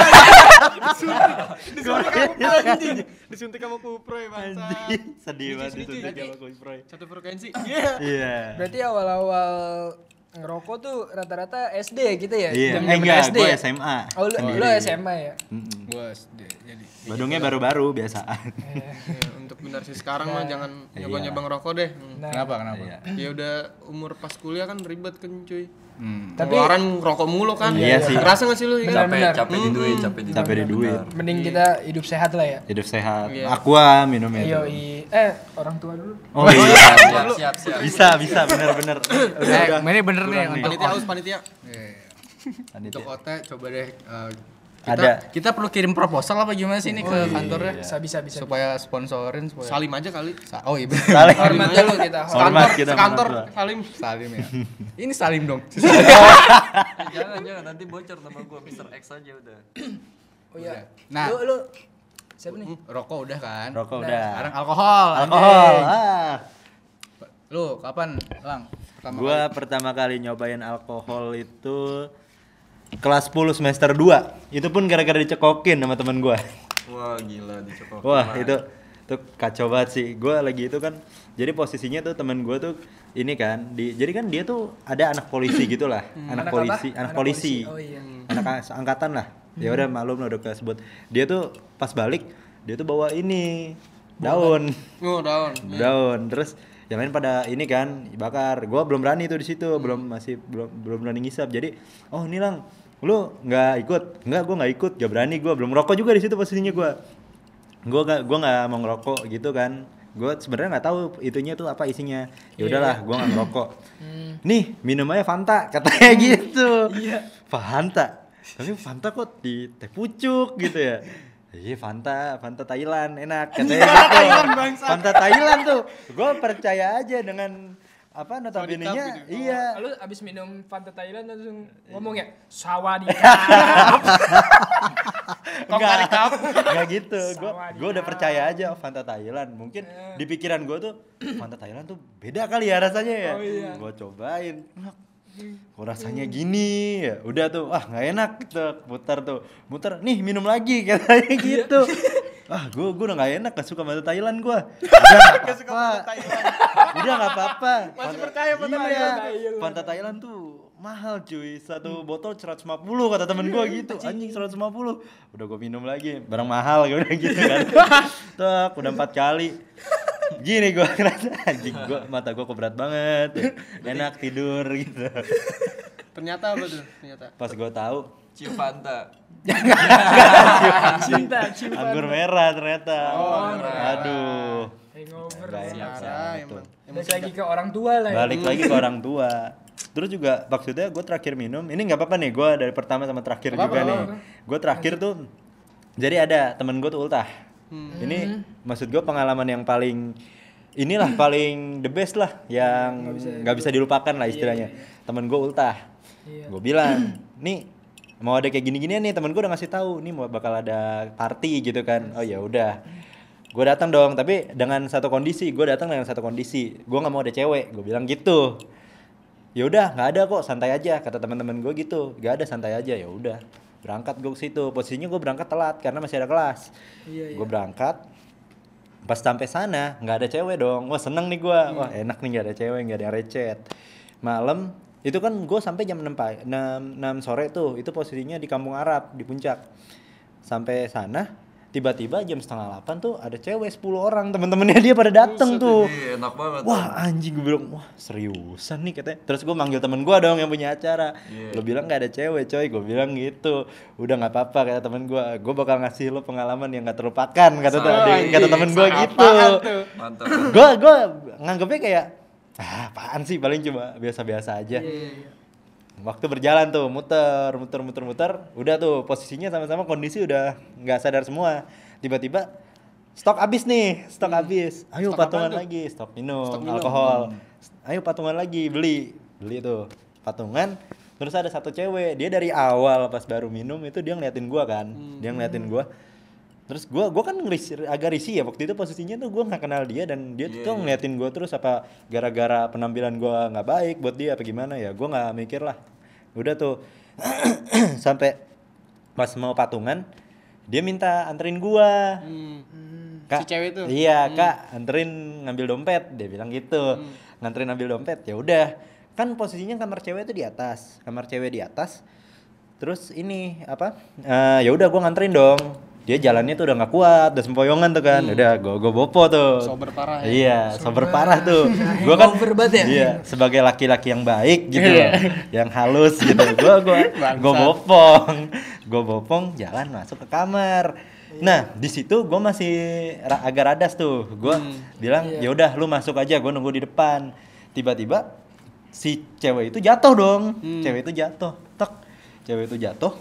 Speaker 1: disuntik sama kuproy bangsa.
Speaker 4: Anjing, sedih banget disuntik
Speaker 1: Jadi-
Speaker 4: sama Kupro.
Speaker 1: Satu frekuensi. Iya.
Speaker 4: Iya.
Speaker 2: berarti awal-awal ngerokok tuh rata-rata SD gitu ya
Speaker 4: Iya, eh enggak,
Speaker 2: SD
Speaker 4: gue
Speaker 2: ya?
Speaker 4: SMA.
Speaker 2: oh lu, lu SMA ya
Speaker 4: Mm-mm.
Speaker 3: gue SD jadi
Speaker 4: Badungnya baru-baru biasaan.
Speaker 1: Iya, Untuk benar sih sekarang mah jangan
Speaker 4: Iya.
Speaker 1: nyoba-nyoba ngerokok deh. Hmm.
Speaker 2: nah
Speaker 3: kenapa kenapa
Speaker 4: Iya.
Speaker 1: Ya udah umur pas kuliah kan ribet kan cuy.
Speaker 3: Hmm.
Speaker 2: Tapi-
Speaker 1: Pengeluaran rokok mulu kan.
Speaker 4: Iya sih.
Speaker 1: Ngerasa gak sih lu?
Speaker 2: Benar,
Speaker 1: Iya.
Speaker 5: Capek,
Speaker 2: benar.
Speaker 5: capek di duit, capek di duit.
Speaker 4: Capek di duit.
Speaker 2: mending kita hidup sehat lah ya
Speaker 4: Hidup sehat.
Speaker 1: Iya.
Speaker 4: Aqua minumnya
Speaker 2: Yo,
Speaker 4: itu.
Speaker 2: eh orang tua dulu
Speaker 4: Oh iya.
Speaker 5: Siap, siap, siap.
Speaker 4: bisa, bisa bener-bener. Udah,
Speaker 3: eh ini bener nih untuk
Speaker 1: Panitia aus panitia.
Speaker 3: Iya.
Speaker 4: Panitia.
Speaker 3: untuk OT coba deh uh, kita,
Speaker 4: Ada.
Speaker 3: kita perlu kirim proposal apa gimana sih ini ke kantornya
Speaker 2: bisa bisa bisa
Speaker 3: supaya sponsorin supaya
Speaker 1: Salim aja kali.
Speaker 3: Sa- oh iya.
Speaker 4: Saling.
Speaker 2: hormat dulu kita hormat.
Speaker 1: Kantor,
Speaker 4: kita hormat.
Speaker 1: Salim.
Speaker 3: Salim ya (laughs) ini Salim dong (laughs)
Speaker 5: Jangan, jangan nanti bocor nama gua Mr. X aja udah.
Speaker 2: oh iya
Speaker 3: Nah.
Speaker 2: lu lu siapa nih
Speaker 3: rokok udah kan
Speaker 4: Rokok
Speaker 2: Nah,
Speaker 4: udah.
Speaker 3: sekarang alkohol
Speaker 4: Alkohol. Ah.
Speaker 3: lu kapan lang pertama
Speaker 4: Gua pertama kali nyobain alkohol itu kelas 10 semester 2. Itu pun gara-gara dicekokin sama teman gua.
Speaker 5: Wah, gila dicokok.
Speaker 4: Wah, itu tuh kacau banget sih. Gua lagi itu kan jadi posisinya tuh teman gua tuh ini kan di jadi kan dia tuh ada anak polisi (clears throat) gitu lah. anak,
Speaker 2: Anak apa?
Speaker 4: polisi, anak,
Speaker 2: Anak
Speaker 4: polisi.
Speaker 2: polisi. Oh, iya.
Speaker 4: Anak angkatan lah. Ya udah malum lah udah kesebut. Dia tuh pas balik dia tuh bawa ini daun.
Speaker 1: Oh, daun. (laughs)
Speaker 4: daun terus yang lain pada ini kan bakar gua belum berani tuh di situ belum masih belum belum berani ngisap jadi oh ini lang lu nggak ikut? Nggak gua nggak ikut. Gak berani gua. Belum rokok juga di situ posisinya gua. Gua nggak gua nggak mau ngerokok gitu kan. Gua sebenarnya nggak tahu itunya tuh apa isinya. Ya udahlah gua nggak ngerokok. Nih minum aja Fanta (laughs) katanya gitu. Fanta? Tapi Fanta kok di teh pucuk gitu ya? Iya Fanta, Fanta Thailand enak katanya gitu. Fanta Thailand tuh. Gue percaya aja dengan apa notabene-nya. Iya.
Speaker 2: lu abis minum Fanta Thailand langsung ngomong ya sawadikap
Speaker 4: Enggak, (laughs) enggak gitu. (laughs) Gue gue udah percaya aja oh, Fanta Thailand. Mungkin di pikiran gue tuh (clears throat) Fanta Thailand tuh beda kali ya rasanya ya.
Speaker 2: Oh, iya.
Speaker 4: Gue cobain. Enak. Kok rasanya gini ya? Udah tuh, ah nggak enak gitu. Muter tuh, muter. Nih minum lagi (laughs) katanya gitu. Ah gue gue udah nggak enak gak suka Fanta Thailand gue. Udah nggak apa-apa. Udah nggak apa-apa. Masih percaya Fanta Thailand. Fanta Thailand tuh mahal cuy. Satu botol 150 kata temen gue gitu. Anjing 150. Udah gue minum lagi. Barang mahal gue udah gitu kan. (laughs) Tok, udah empat kali. Gini gue ngerasa (laughs) anjing gue mata gue kok berat banget. Enak tidur gitu.
Speaker 1: Ternyata apa tuh? Ternyata.
Speaker 4: Pas gue tahu
Speaker 5: Cium Fanta. (laughs)
Speaker 2: cinta cinta
Speaker 4: anggur merah ternyata.
Speaker 2: Oh,
Speaker 4: Aduh.
Speaker 2: hangover.
Speaker 4: Nggak enak
Speaker 1: emang.
Speaker 2: balik lagi ke orang tua lah ya.
Speaker 4: Balik lagi ke orang tua. Terus juga maksudnya gue terakhir minum ini nggak apa-apa nih gue dari pertama sama terakhir juga nih. Gue terakhir tuh jadi ada temen gue tuh ultah. Ini maksud gue pengalaman yang paling inilah paling the best lah yang nggak bisa dilupakan lah istilahnya. Temen gue ultah gue bilang nih mau ada kayak gini-ginian nih temen gue udah ngasih tahu nih mau bakal ada party gitu kan. Oh ya udah. Gue datang dong tapi dengan satu kondisi gue datang dengan satu kondisi. Gue nggak mau ada cewek gue bilang gitu. Ya udah nggak ada kok santai aja kata teman-teman gue gitu. Nggak ada santai aja ya udah. Berangkat gue ke situ. Posisinya gue berangkat telat karena masih ada kelas.
Speaker 2: Iya,
Speaker 4: gue berangkat pas sampai sana nggak ada cewek dong. Wah seneng nih gue wah enak nih nggak ada cewek nggak ada yang recet. Malam itu kan gue sampai jam 6, pa- 6, 6 sore tuh itu posisinya di kampung Arab di puncak. Sampai sana tiba-tiba jam setengah 8 tuh ada cewek 10 orang temen-temennya dia pada dateng tuh.
Speaker 5: Ih, enak banget.
Speaker 4: Wah anjing gue bilang, wah seriusan nih katanya. Terus gue manggil temen gue dong yang punya acara. Lo bilang gak ada cewek coy, gue bilang gitu. Udah gak apa-apa kata temen gue Gue bakal ngasih lo pengalaman yang gak terlupakan Kata, tadi kata temen gue gitu. Gue gue nganggepnya kayak Ah apaan sih? Paling cuma biasa-biasa aja. Waktu berjalan tuh muter muter muter muter. Udah tuh posisinya sama-sama kondisi udah nggak sadar semua. Tiba-tiba stok habis nih stok habis. Ayo
Speaker 1: Stok
Speaker 4: patungan lagi stok minum,
Speaker 1: Stok minum.
Speaker 4: alkohol. Ayo patungan lagi beli. Beli tuh patungan. Terus ada satu cewek dia dari awal pas baru minum itu dia ngeliatin gua kan. Dia ngeliatin gua terus gua gua kan ngeris- agak risih ya waktu itu posisinya tuh gua nggak kenal dia dan dia tuh ngeliatin gua terus apa gara-gara penampilan gua nggak baik buat dia apa gimana ya gua nggak mikir lah udah tuh (clears throat) sampai pas mau patungan dia minta anterin gua
Speaker 1: Hmm.
Speaker 4: Kak,
Speaker 1: Si cewek tuh?
Speaker 4: Iya, Kak, anterin ngambil dompet. Dia bilang gitu. Nganterin ambil dompet. Ya udah. Kan posisinya kamar cewek itu di atas. Kamar cewek di atas. Terus ini apa? Eh, ya udah gua nganterin dong. Dia jalannya tuh udah nggak kuat, udah sempoyongan tuh kan. Udah gua gua bopo tuh.
Speaker 1: Sober parah ya?
Speaker 4: Iya, sober parah tuh. Gua kan
Speaker 2: Hangover banget ya?
Speaker 4: Iya, sebagai laki-laki yang baik gitu loh. yang halus gitu. Gua (laughs) gua gua
Speaker 1: Bangsat.
Speaker 4: bopong. Gua bopong jalan masuk ke kamar. Nah, di situ gua masih ra- agak radas tuh. Gua bilang, "Ya udah lu masuk aja, gua nunggu di depan." Tiba-tiba si cewek itu jatuh dong. Cewek itu jatuh. Tek. Cewek itu jatuh.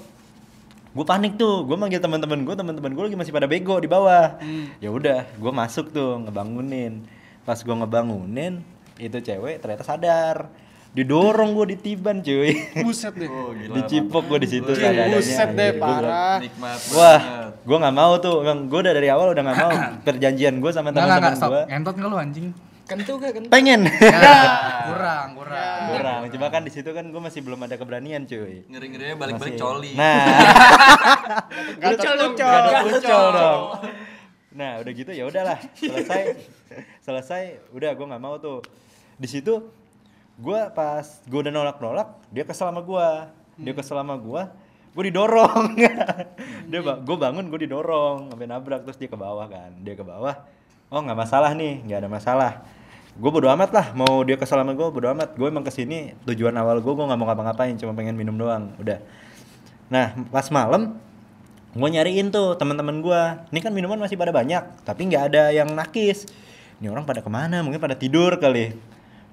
Speaker 4: Gue panik tuh, gue manggil teman-teman gue, teman-teman gue lagi masih pada bego di bawah. Ya udah, gue masuk tuh ngebangunin. Pas gue ngebangunin, itu cewek ternyata sadar. Didorong gue ditiban cuy.
Speaker 1: Buset deh. (laughs)
Speaker 5: Oh, gila.
Speaker 4: Dicipok gue di situ
Speaker 5: Buset
Speaker 4: seadanya.
Speaker 1: Buset deh, parah.
Speaker 5: Nikmat
Speaker 4: Wah, gue nggak mau tuh. Gue udah dari awal udah nggak mau (clears throat) perjanjian gue sama teman-teman gue.
Speaker 3: Ngentot enggak lu anjing?
Speaker 2: Kentu gak kentu?
Speaker 4: Pengen. (laughs)
Speaker 3: kurang, kurang.
Speaker 4: Kurang. Coba kan di situ kan gue masih belum ada keberanian cuy.
Speaker 5: Ngeri-ngerinya balik-balik
Speaker 4: Masih.
Speaker 5: coli.
Speaker 4: Nah.
Speaker 1: Dong. (laughs)
Speaker 4: Gak muncul dong. Nah, udah gitu ya udahlah. Selesai. (laughs) Selesai, udah gue nggak mau tuh. Di situ gue pas gue udah nolak-nolak, dia kesel sama gue. Dia kesel sama gue. Gue didorong. dia ba gue bangun, gue didorong sampai nabrak terus dia ke bawah kan. Dia ke bawah. Oh, nggak masalah nih, nggak ada masalah. Gue bodo amat lah, mau dia kesel sama gue bodo amat. Gue emang ke sini tujuan awal gue, gue nggak mau ngapa-ngapain, cuma pengen minum doang. Udah. Nah, pas malam gue nyariin tuh teman-teman gue ini kan minuman masih pada banyak tapi nggak ada yang nakis ini orang pada ke mana mungkin pada tidur kali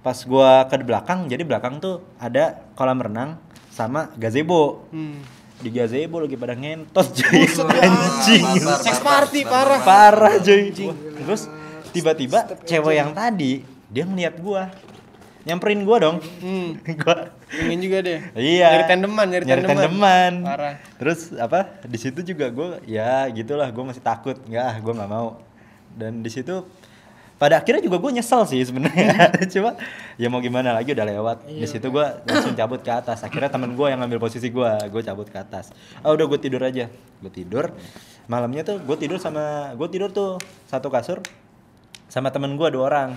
Speaker 4: pas gue ke belakang jadi belakang tuh ada kolam renang sama gazebo
Speaker 1: Hmm.
Speaker 4: Di gazebo lagi pada ngentot (laughs) cuy anjing
Speaker 5: barbar,
Speaker 1: party, parah.
Speaker 4: parah cuy terus tiba-tiba cewek yang tadi dia ngeliat gue nyamperin gue dong
Speaker 1: Hmm. (laughs)
Speaker 4: gua
Speaker 1: Ingin juga deh.
Speaker 4: Iya.
Speaker 1: Nyari tandeman, nyari, tandeman.
Speaker 4: tandeman.
Speaker 1: Parah.
Speaker 4: Terus apa? Di situ juga gue ya gitulah gue masih takut. Nggak, ah, gue nggak mau. Dan di situ pada akhirnya juga gue nyesel sih sebenarnya. (laughs) Cuma ya mau gimana lagi udah lewat. Di situ gue langsung cabut ke atas. Akhirnya temen gue yang ngambil posisi gue, gue cabut ke atas. Ah udah gue tidur aja. Gue tidur. Malamnya tuh gue tidur sama gue tidur tuh satu kasur sama temen gue dua orang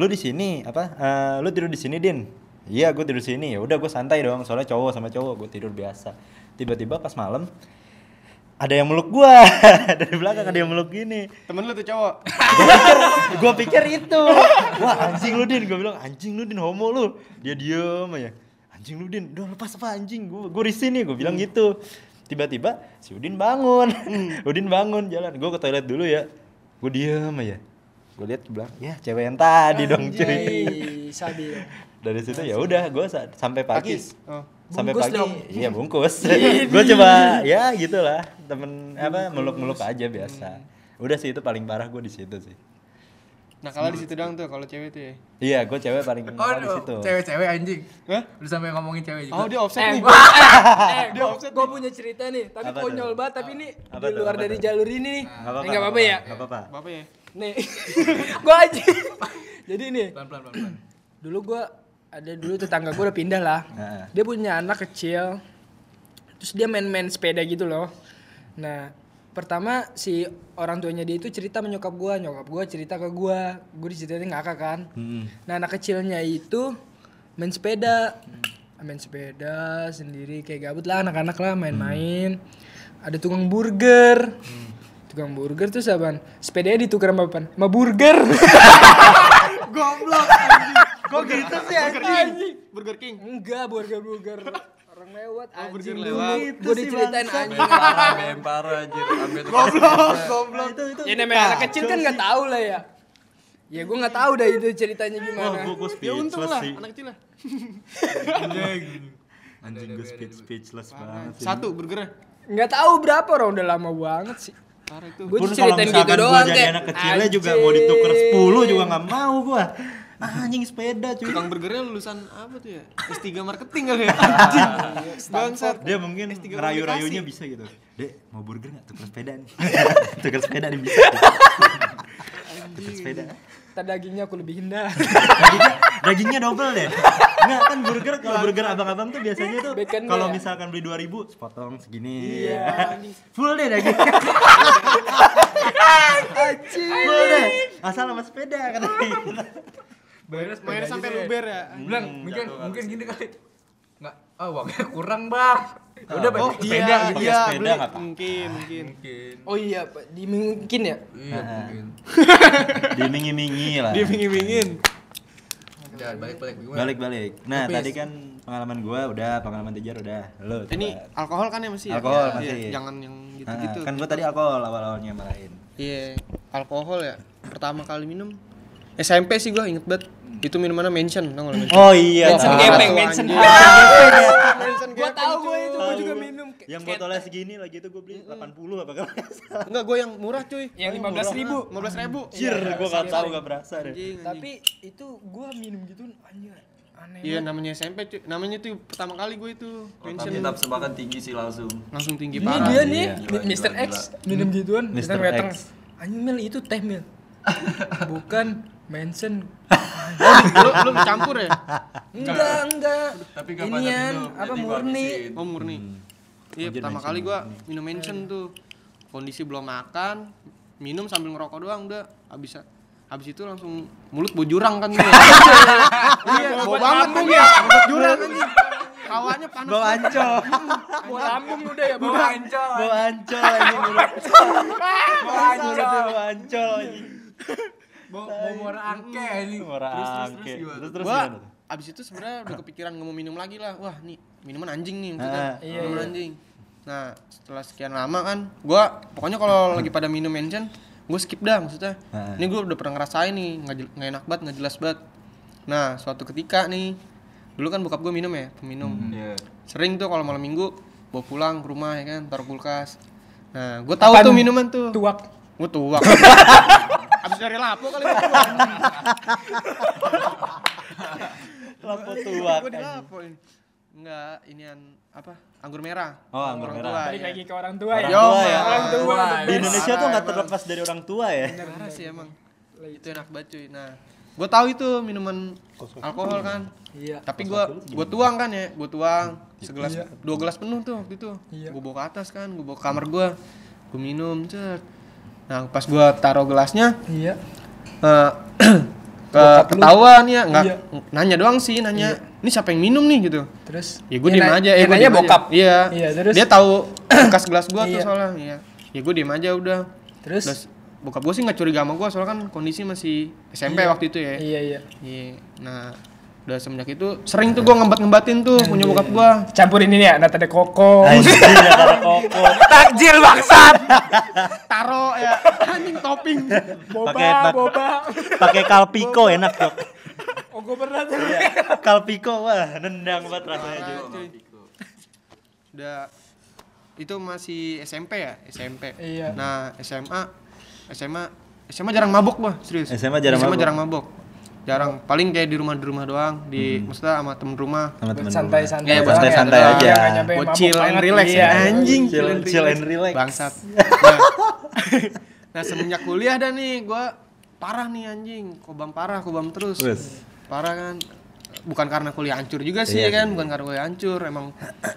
Speaker 4: lu di sini apa Eh, lu tidur di sini din iya gue tidur di sini ya udah gue santai dong soalnya cowok sama cowok gue tidur biasa tiba-tiba pas malam ada yang meluk gue (laughs) dari belakang ada yang meluk gini.
Speaker 1: Temen lu tuh cowok. (laughs)
Speaker 4: gue pikir itu. Wah anjing lu din. Gue bilang anjing lu din homo lu. Dia diem aja. Anjing lu din udah lepas apa anjing? Gue gue risih nih gue bilang gitu. Tiba-tiba si Udin bangun. (laughs) Udin bangun jalan. Gue ke toilet dulu ya. Gue diem aja. Gue lihat ke belakang. Ya cewek yang tadi dong cuy.
Speaker 2: Sabi.
Speaker 4: Dari situ ya udah gue sampai pagi.
Speaker 1: Oh.
Speaker 4: sampai
Speaker 2: Bungkus
Speaker 4: pagi
Speaker 2: dong.
Speaker 4: iya bungkus (laughs) (laughs) gue coba ya gitulah temen apa meluk meluk aja biasa udah sih itu paling parah gue di situ sih
Speaker 1: Nah, kalau di situ doang tuh kalau cewek tuh ya.
Speaker 4: iya gue cewek paling (laughs)
Speaker 3: Oh,
Speaker 4: di situ
Speaker 3: cewek-cewek anjing.
Speaker 1: Hah?
Speaker 3: Lu sampai ngomongin cewek juga.
Speaker 1: Oh, dia offset
Speaker 2: Eh,
Speaker 1: nih.
Speaker 2: gua, eh,
Speaker 1: Dia
Speaker 2: gua,
Speaker 1: offset
Speaker 2: gua punya cerita nih, tapi
Speaker 4: Apa
Speaker 2: konyol banget, tapi ini
Speaker 4: Apa
Speaker 2: di luar
Speaker 4: Apa
Speaker 2: dari
Speaker 4: tuh?
Speaker 2: jalur ini nih.
Speaker 4: Nggak apa-apa,
Speaker 2: Enggak apa-apa ya.
Speaker 4: nggak apa-apa
Speaker 1: Bapak ya.
Speaker 2: Nih, gua aja. Jadi nih,
Speaker 3: Pelan-pelan pelan-pelan.
Speaker 2: dulu gua ada dulu tetangga gua udah pindah lah.
Speaker 4: Nah.
Speaker 2: Dia punya anak kecil. Terus dia main-main sepeda gitu loh. Nah, pertama si orang tuanya dia itu cerita sama nyokap gua, nyokap gua cerita ke gua. Gua diceritain ngakak kan.
Speaker 4: Hmm.
Speaker 2: Nah, anak kecilnya itu main sepeda. Main sepeda sendiri kayak gabut lah anak-anak lah main-main. Ada tukang burger. Tukang burger tuh apaan? Sepedanya ditukar sama apaan? Sama burger. (laughs)
Speaker 1: Goblok.
Speaker 4: Kok gitu sih
Speaker 1: Burger King. Burger King.
Speaker 2: Enggak, burger-burger. Orang lewat
Speaker 1: Oh, burger
Speaker 2: anjing
Speaker 1: lewat.
Speaker 2: dulu. Gue diceritain anjing.
Speaker 5: Parah anjir.
Speaker 1: Goblok, goblok.
Speaker 4: itu itu
Speaker 2: Ya namanya anak kecil kan nggak tahu lah ya. Ya gue nggak tahu dah itu ceritanya gimana.
Speaker 4: gue gue
Speaker 1: Ya untung
Speaker 4: speechless
Speaker 1: lah,
Speaker 4: sih.
Speaker 1: anak kecil lah.
Speaker 4: Anjing gue speech speechless banget. sih.
Speaker 1: Satu burgernya.
Speaker 2: Nggak tahu berapa orang udah lama banget sih. Gue ceritain gitu
Speaker 4: gue
Speaker 2: doang
Speaker 4: jadi
Speaker 2: kayak
Speaker 4: anak kecilnya juga mau ditukar 10 juga nggak mau gua. Anjing sepeda cuy.
Speaker 1: Tukang burgernya lulusan apa tuh ya? S3 marketing kali ya. Anjing. Bangsat.
Speaker 4: Dia mungkin
Speaker 1: S3
Speaker 4: ngerayu-rayunya
Speaker 1: komunikasi.
Speaker 4: bisa gitu. Dek, mau burger nggak? Tukar sepeda nih. (laughs) Tukar sepeda nih bisa. Tukar sepeda.
Speaker 2: Tadi dagingnya aku lebihin dah.
Speaker 4: Dagingnya, dagingnya double deh. Enggak kan burger kalau burger abang-abang tuh biasanya tuh kalau
Speaker 2: ya?
Speaker 4: misalkan beli 2000 sepotong segini.
Speaker 2: Iya.
Speaker 4: Full deh daging. (laughs) Full deh. Asal sama sepeda kan.
Speaker 3: Bayarnya
Speaker 1: Mainnya sampai luber ya.
Speaker 3: bilang mungkin mungkin gini kali nggak ah uangnya kurang bang Ya udah
Speaker 1: Oh
Speaker 3: bayar sepeda
Speaker 1: iya,
Speaker 3: gitu
Speaker 1: iya,
Speaker 4: sepeda nggak apa-apa.
Speaker 1: Mungkin, mungkin.
Speaker 3: mungkin
Speaker 2: Oh iya, Pak. dimungkin ya?
Speaker 3: iya mungkin
Speaker 4: Dimingi-mingi lah.
Speaker 1: Dia pingin-pingin.
Speaker 3: ya balik balik gimana.
Speaker 4: Nah,
Speaker 3: Tapi-
Speaker 4: tadi kan pengalaman gua udah, pengalaman Tijar udah. Lo
Speaker 1: Ini alkohol kan ya masih ya?
Speaker 4: Alkohol
Speaker 1: Iya,
Speaker 4: masih.
Speaker 1: Jangan yang
Speaker 4: Nah,
Speaker 1: gitu-gitu.
Speaker 4: kan gua tadi alkohol awal-awalnya marahin.
Speaker 1: Iya, alkohol ya. Pertama kali minum SMP sih gua inget banget. Itu minumannya mention, tau gak?
Speaker 4: Oh iya,
Speaker 2: Mention (laughs)
Speaker 4: tahu.
Speaker 2: gepeng, mention gepeng.
Speaker 1: Mention
Speaker 2: Gua
Speaker 1: gepeng, (laughs)
Speaker 2: tahu gue
Speaker 1: cuy.
Speaker 2: itu, gue juga minum.
Speaker 4: Yang botolnya segini lagi itu gua beli 80 apa kalau nggak (laughs) salah.
Speaker 1: Enggak, gua yang murah cuy.
Speaker 2: Yang 15 ribu.
Speaker 1: 15 ribu.
Speaker 4: Anjir, gua nggak tahu nggak berasa deh.
Speaker 1: Anjing, anjing.
Speaker 2: Tapi itu gue minum gitu anjir aneh.
Speaker 1: Iya namanya SMP cuy. Namanya tuh pertama kali gue itu mention
Speaker 5: Tapi nafsu makan tinggi sih langsung.
Speaker 1: langsung tinggi
Speaker 2: Ini
Speaker 1: parah.
Speaker 2: dia nih, Mr. X minum gituan,
Speaker 4: Mr. X.
Speaker 2: Anjing Mil itu teh Mil. Bukan mention.
Speaker 1: lu lu campur ya?
Speaker 2: Enggak, enggak.
Speaker 5: Tapi
Speaker 2: Inian,
Speaker 5: minum,
Speaker 2: apa murni?
Speaker 1: Oh murni. Iya
Speaker 4: Anjir,
Speaker 1: pertama kali gua minum mention tuh. Kondisi belum makan, minum sambil ngerokok doang udah habis habis itu langsung mulut bau jurang kan gitu. (laughs) Iya, bau banget tuh ya. Bau jurang anjing. Hawanya panas.
Speaker 4: Bawa ancol.
Speaker 2: Bawa lambung udah ya,
Speaker 5: bawa. ancol.
Speaker 4: Bawa ancol anjing. (laughs) Bawa ancol. Bawa ancol
Speaker 3: bawa muara angke ini
Speaker 4: Muara
Speaker 3: terus terus
Speaker 4: angke.
Speaker 3: terus gimana
Speaker 4: Terus terus
Speaker 1: Gua abis itu sebenarnya udah kepikiran nggak mau minum lagi lah. Wah, nih minuman anjing nih
Speaker 4: Ah,
Speaker 1: maksudnya.
Speaker 2: iya,
Speaker 1: minuman
Speaker 2: iya.
Speaker 1: anjing. Nah, setelah sekian lama kan, gua pokoknya kalau (laughs) lagi pada minum mention, gue skip dah maksudnya.
Speaker 4: Ah.
Speaker 1: Ini gue udah pernah ngerasain nih, nggak enak banget, nggak jelas banget. Nah, suatu ketika nih, dulu kan bokap gue minum ya, peminum.
Speaker 5: Iya.
Speaker 1: Sering tuh kalau malam minggu bawa pulang ke rumah ya kan, taruh kulkas. Nah, gue tahu
Speaker 2: Apaan?
Speaker 1: tuh minuman tuh.
Speaker 2: Tuak.
Speaker 1: Gue tuak. (laughs) Abis dari lapo kali. (laughs)
Speaker 4: Lapo tua.
Speaker 1: Gue di lapo ini. Enggak, inian apa? Anggur merah.
Speaker 4: Oh, anggur
Speaker 1: Orang
Speaker 4: merah.
Speaker 1: tua,
Speaker 2: Balik
Speaker 1: iya.
Speaker 2: lagi ke orang tua ya.
Speaker 4: Orang
Speaker 1: Yo,
Speaker 4: tua ya.
Speaker 2: Orang tua.
Speaker 4: Di. Indonesia tuh
Speaker 1: Parah,
Speaker 4: nggak
Speaker 1: emang.
Speaker 4: terlepas dari orang tua ya.
Speaker 1: Parah sih emang. Itu enak banget cuy. Nah, gue tahu itu minuman alkohol kan.
Speaker 2: Iya.
Speaker 1: Tapi gue gue tuang kan ya, gue tuang segelas dua gelas penuh tuh waktu itu.
Speaker 2: Iya.
Speaker 1: Gue bawa ke atas kan, gue bawa ke kamar gue, gue minum cet. Nah pas gue taruh gelasnya,
Speaker 2: Iya.
Speaker 1: eh, (clears throat) ke ketahuan ya, nggak
Speaker 2: Iya.
Speaker 1: nanya doang sih, nanya, ini siapa yang minum nih gitu.
Speaker 2: Terus
Speaker 1: Ya gue
Speaker 2: Yang
Speaker 1: diem
Speaker 2: na-
Speaker 1: aja,
Speaker 2: yang
Speaker 1: ya gue diem aja.
Speaker 2: bokap.
Speaker 1: Iya.
Speaker 2: Iya, terus?
Speaker 1: Dia tahu (clears throat) bekas gelas gua tuh
Speaker 2: Iya.
Speaker 1: soalnya. Iya. Ya gue diem aja udah.
Speaker 2: Terus
Speaker 1: Terus bokap gue sih nggak curiga sama gue soalnya kan kondisi masih SMP
Speaker 2: Iya.
Speaker 1: waktu itu ya.
Speaker 2: Iya, iya.
Speaker 1: Iya. Nah, udah semenjak itu sering tuh gue ngembat-ngembatin tuh punya bokap gue.
Speaker 2: Campurin ini ya, nata de koko. (laughs) Takjil bangsat.
Speaker 1: Taro ya anjing topping.
Speaker 2: Boba, boba.
Speaker 4: Pakai kalpiko enak kok.
Speaker 2: Oh, gue pernah tuh.
Speaker 4: Kalpiko wah nendang banget rasanya cuy.
Speaker 1: Udah itu masih SMP ya, SMP.
Speaker 2: Iya.
Speaker 1: Nah, SMA SMA SMA jarang mabok gua, serius.
Speaker 4: SMA jarang
Speaker 1: SMA
Speaker 4: mabok.
Speaker 1: jarang mabok. Jarang, paling kayak di rumah di rumah doang, di maksudnya sama temen rumah.
Speaker 4: Sama temen
Speaker 2: Santai-santai.
Speaker 1: Iya,
Speaker 2: doang ya.
Speaker 4: santai-santai
Speaker 2: Iya,
Speaker 4: aja.
Speaker 1: Buat chill and relax
Speaker 2: Iya.
Speaker 1: ya, anjing.
Speaker 4: Chill- chill and relax.
Speaker 1: Bangsat. (laughs) Nah, nah semenjak kuliah dah nih gua parah nih anjing, kobam parah, kobam terus.
Speaker 4: Wes.
Speaker 1: Parah kan. Bukan karena kuliah hancur juga sih
Speaker 4: Iya
Speaker 1: kan, bukan karena kuliah hancur, emang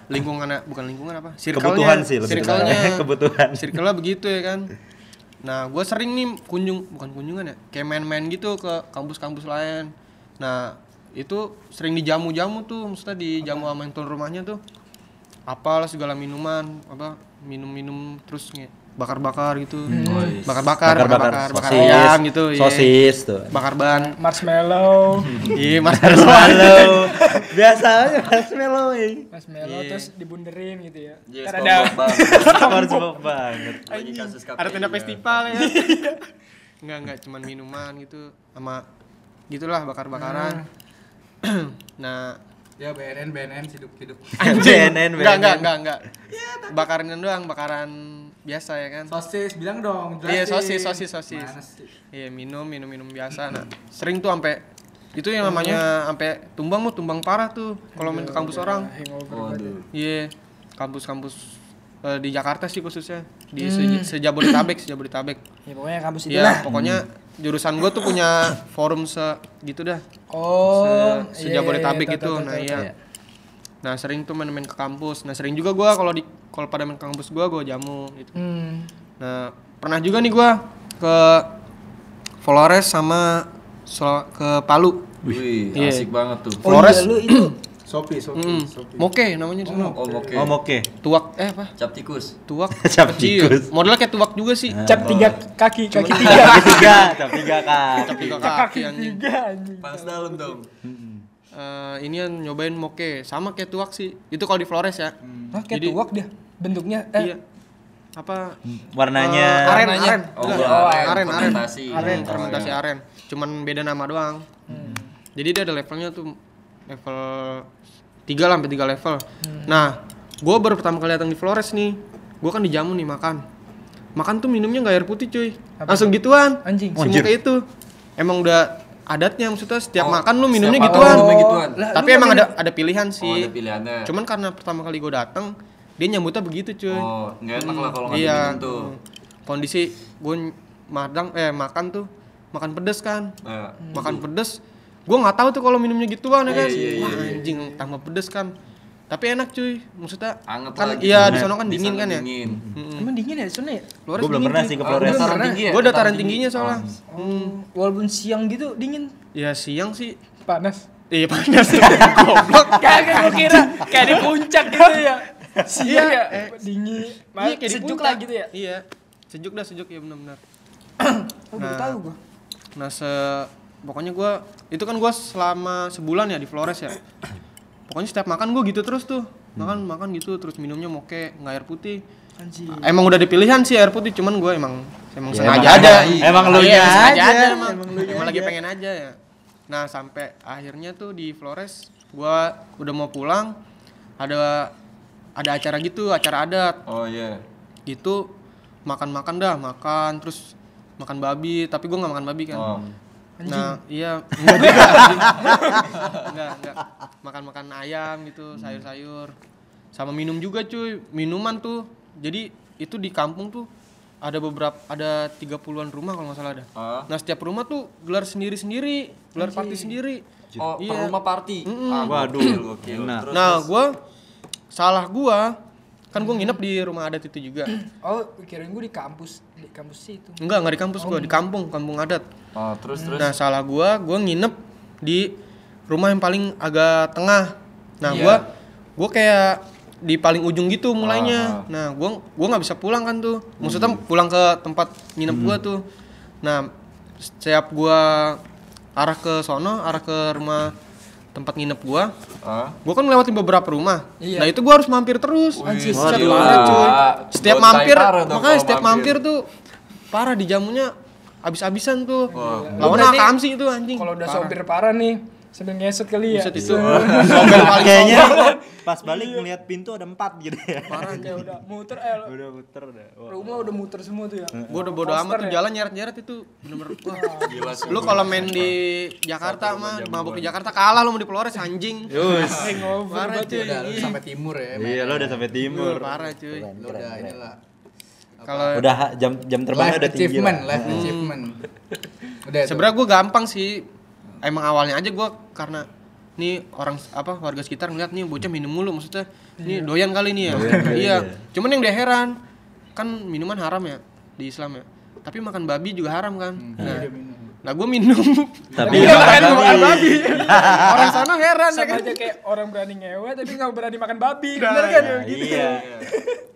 Speaker 1: lingkungannya bukan lingkungan apa? Circle-nya,
Speaker 4: Kebutuhan sih lebih
Speaker 1: circle-nya. (laughs)
Speaker 4: Kebutuhan.
Speaker 1: circle-nya begitu ya kan. Nah, gue sering nih kunjung, bukan kunjungan ya, kayak main-main gitu ke kampus-kampus lain. Nah, itu sering dijamu-jamu tuh, maksudnya dijamu sama yang tuan rumahnya tuh. Apalah segala minuman, apa minum-minum terus nge- bakar-bakar gitu. Bakar-bakar, bakar-bakar, bakar
Speaker 4: sosis,
Speaker 1: ayam gitu. iya.
Speaker 4: Sosis tuh.
Speaker 1: Bakar ban.
Speaker 2: Marshmallow. (laughs)
Speaker 1: Iya, (laughs)
Speaker 4: Marshmallow. Biasanya marshmallow ini.
Speaker 2: Marshmallow
Speaker 1: Iya.
Speaker 2: terus dibunderin gitu ya.
Speaker 5: Yes,
Speaker 2: Ntar ada
Speaker 4: SpongeBob banget. (laughs)
Speaker 5: Lagi kasus KPI
Speaker 1: ada tenda festival ya enggak enggak cuman minuman gitu sama gitulah bakar-bakaran (clears throat) nah
Speaker 3: Ya BNN BNN hidup hidup.
Speaker 4: BNN,
Speaker 1: Enggak, enggak,
Speaker 4: BNN.
Speaker 1: enggak, enggak. Bakaran doang, bakaran biasa ya kan.
Speaker 3: Sosis bilang dong.
Speaker 1: Iya,
Speaker 3: jelasin.
Speaker 1: sosis, sosis, sosis.
Speaker 3: Mana sih?
Speaker 1: Iya, minum, minum, minum biasa. Nah, sering tuh sampai itu yang namanya sampai tumbang tuh, tumbang parah tuh kalau main ke kampus orang.
Speaker 2: hangover
Speaker 5: Waduh.
Speaker 1: Iya, kampus-kampus eh, di Jakarta sih khususnya di se- sejabodetabek, sejabodetabek.
Speaker 2: ya pokoknya kampus itu
Speaker 1: Iya,
Speaker 2: lah
Speaker 1: pokoknya jurusan gue tuh punya forum se gitu dah.
Speaker 2: oh
Speaker 1: Se- sejabodetabek
Speaker 2: iya, iya,
Speaker 1: itu.
Speaker 2: tahu, tahu,
Speaker 1: Nah, iya. Nah, sering tuh main-main ke kampus. Nah, sering juga gua kalau di kalau pada main kampus gua gua jamu gitu.
Speaker 2: hmm.
Speaker 1: Nah, pernah juga nih gua ke Flores sama ke Palu.
Speaker 5: Wih,
Speaker 1: Iya.
Speaker 5: asik banget tuh.
Speaker 2: oh
Speaker 1: Flores.
Speaker 2: iya lu itu
Speaker 3: Sopi, sopi,
Speaker 1: Mm,
Speaker 3: sopi.
Speaker 1: Moke namanya di sana.
Speaker 5: Oh, oke.
Speaker 4: Oh.
Speaker 1: Tuak eh apa?
Speaker 5: Cap tikus.
Speaker 1: Tuak (laughs)
Speaker 4: Cap tikus.
Speaker 1: Modelnya kayak tuak juga sih.
Speaker 2: cap tiga kaki kaki tiga
Speaker 4: Kaki tiga, tapi tiga kak.
Speaker 1: Cap tiga kaki anjing
Speaker 5: Pas dalam dong.
Speaker 1: Eh, ini yang nyobain moke sama kayak tuak sih. Itu kalau di Flores ya.
Speaker 2: Hah, kayak
Speaker 1: Jadi-
Speaker 2: tuak dia bentuknya eh
Speaker 1: Iya. Apa?
Speaker 4: Warnanya
Speaker 1: Eh, aren,
Speaker 2: Warnanya.
Speaker 1: aren.
Speaker 5: Oh,
Speaker 1: Enggak,
Speaker 5: aren.
Speaker 1: aren, aren.
Speaker 5: Fermentasi.
Speaker 1: Aren,
Speaker 5: Oh,
Speaker 1: fermentasi
Speaker 5: iya.
Speaker 1: aren. Cuman beda nama doang. Jadi dia ada levelnya tuh level 3 lah sampai 3 level. Nah, gue baru pertama kali datang di Flores nih. Gue kan dijamu nih makan. Makan tuh minumnya nggak air putih cuy. Langsung gituan.
Speaker 2: Anjing.
Speaker 1: Semua
Speaker 4: Anjir.
Speaker 1: kayak itu. Emang udah adatnya maksudnya setiap
Speaker 5: Oh,
Speaker 1: makan lu minumnya
Speaker 5: setiap
Speaker 1: gituan.
Speaker 5: minumnya gituan.
Speaker 2: Lah,
Speaker 1: Tapi
Speaker 2: lu
Speaker 1: emang ada ada pilihan
Speaker 5: Oh,
Speaker 1: sih.
Speaker 5: ada pilihannya.
Speaker 1: Cuman karena pertama kali gue datang, dia nyambutnya begitu cuy.
Speaker 5: Oh, enak lah kalau nggak
Speaker 1: iya.
Speaker 5: tuh.
Speaker 1: Hmm. Kondisi gue madang eh makan tuh makan pedes kan.
Speaker 5: Nah,
Speaker 1: Makan pedes. Gue nggak tahu tuh kalau minumnya gituan ya kan.
Speaker 5: Iya, iya,
Speaker 1: Wah,
Speaker 5: iya, iya.
Speaker 1: anjing tambah pedes kan. Tapi enak cuy. Maksudnya
Speaker 5: anget
Speaker 1: kan
Speaker 5: lagi.
Speaker 1: iya di sana kan
Speaker 5: Di
Speaker 1: dingin kan ya.
Speaker 5: Dingin.
Speaker 2: Emang dingin ya sana ya
Speaker 1: Flores
Speaker 4: Gue belum pernah sih ke
Speaker 5: Oh,
Speaker 4: Flores.
Speaker 5: dataran tinggi ya?
Speaker 1: Gue dataran tingginya
Speaker 5: tinggi.
Speaker 1: soalnya.
Speaker 5: Oh.
Speaker 1: Hmm.
Speaker 2: walaupun siang gitu dingin
Speaker 1: Ya siang sih.
Speaker 2: panas
Speaker 1: Iya panas. (laughs) Goblok.
Speaker 2: kagak gua kira kayak di puncak gitu ya siang ya
Speaker 1: eh,
Speaker 2: dingin
Speaker 1: Iya, kayak di
Speaker 2: sejuk
Speaker 1: puncak.
Speaker 2: lah gitu ya
Speaker 1: Iya. Sejuk dah sejuk ya benar-benar. (clears throat)
Speaker 2: oh baru tahu gua
Speaker 1: Nah, se pokoknya gua itu kan gua selama sebulan ya di Flores ya. Pokoknya setiap makan gua gitu terus tuh. Makan makan gitu terus minumnya moke nggak air putih.
Speaker 2: anjing
Speaker 1: Emang udah dipilihan sih air putih, cuman gua emang emang
Speaker 4: Ya,
Speaker 1: sengaja
Speaker 4: emang
Speaker 1: aja.
Speaker 4: ada- emang lu
Speaker 1: Iya,
Speaker 4: nya
Speaker 1: sengaja
Speaker 4: aja,
Speaker 1: aja emang.
Speaker 4: emang lu
Speaker 1: Emang lagi
Speaker 4: aja.
Speaker 1: pengen aja ya. Nah, sampai akhirnya tuh di Flores gua udah mau pulang ada ada acara gitu, acara adat.
Speaker 5: Oh iya.
Speaker 1: Itu makan-makan dah, makan terus makan babi, tapi gua nggak makan babi kan.
Speaker 5: Oh.
Speaker 1: Nah, iya, enggak juga. enggak, enggak. Makan-makan ayam gitu, sayur-sayur. Sama minum juga cuy. Minuman tuh. Jadi itu di kampung tuh ada beberapa ada 30-an rumah kalau nggak salah ada.
Speaker 5: Ah.
Speaker 1: Nah, setiap rumah tuh gelar sendiri-sendiri, gelar party sendiri.
Speaker 5: Oh,
Speaker 1: Iya.
Speaker 5: per rumah party.
Speaker 1: Mm-mm.
Speaker 5: Ah,
Speaker 4: Waduh,
Speaker 5: gokil, gokil.
Speaker 4: enak.
Speaker 5: Terus,
Speaker 1: Nah, gua salah gua kan gua nginep di rumah adat itu juga. (clears throat)
Speaker 2: oh kirain gua di kampus di kampus situ
Speaker 1: Enggak, enggak di kampus gua, di kampung, kampung adat.
Speaker 5: Oh, terus terus.
Speaker 1: Nah, salah gua, gua nginep di rumah yang paling agak tengah. Nah,
Speaker 5: Iya.
Speaker 1: gua gua kayak di paling ujung gitu mulainya.
Speaker 5: Ah,
Speaker 1: Nah, gua gua nggak bisa pulang kan tuh. Maksudnya pulang ke tempat nginep gua tuh. Nah, setiap gua arah ke sono, arah ke rumah tempat nginep gua,
Speaker 5: Ah.
Speaker 1: gua kan ngelewatin beberapa rumah.
Speaker 2: Iya.
Speaker 1: Nah, itu gua harus mampir terus.
Speaker 2: Anjir.
Speaker 1: Setiap
Speaker 5: Gocai
Speaker 1: mampir, makanya setiap mampir tuh parah di jamunya abis-abisan tuh.
Speaker 2: Berarti
Speaker 1: akam sih itu anjing.
Speaker 2: kalau udah
Speaker 1: Parah.
Speaker 2: sopir parah nih sambil ngeset kali ya
Speaker 1: Buset itu. Sobel paling
Speaker 4: Kayaknya (laughs) pas balik ngeliat pintu ada empat gitu ya.
Speaker 1: Parah
Speaker 2: ya udah muter eh (laughs)
Speaker 4: Udah muter dah. Wah.
Speaker 2: rumah udah muter semua tuh ya
Speaker 1: Gua udah bodo amat tuh
Speaker 2: ya?
Speaker 1: jalan nyeret-nyeret itu bener-bener (laughs) wah.
Speaker 5: Gila.
Speaker 1: Lu kalau main di Jakarta mah mabuk di Jakarta kalah lu mau di Flores anjing.
Speaker 4: Yus.
Speaker 1: Parah
Speaker 2: banget
Speaker 1: cuy.
Speaker 3: Udah lu
Speaker 1: Iya.
Speaker 3: sampai timur ya.
Speaker 4: Iya, lo udah sampai timur.
Speaker 1: Parah cuy.
Speaker 3: Lu udah inilah.
Speaker 1: Kalau
Speaker 4: Udah jam jam terbangnya
Speaker 3: Life
Speaker 4: udah tinggi
Speaker 3: achievement,
Speaker 4: lah.
Speaker 3: life achievement. Udah itu.
Speaker 1: sebenarnya gua gampang sih. Emang awalnya aja gua karena nih orang apa warga sekitar ngeliat nih bocah minum mulu maksudnya nih doyan kali nih ya. iya. Cuman yang dia heran kan minuman haram ya di Islam ya. Tapi makan babi juga haram kan. Nah, nah gue minum.
Speaker 4: Tapi
Speaker 1: Iya,
Speaker 4: makan
Speaker 1: kan,
Speaker 4: babi.
Speaker 1: makan babi. Orang sana heran ya
Speaker 2: sama
Speaker 1: kan.
Speaker 2: aja kayak orang berani ngewe tapi nggak berani makan babi bener kan
Speaker 4: Nah,
Speaker 2: gitu
Speaker 4: iya.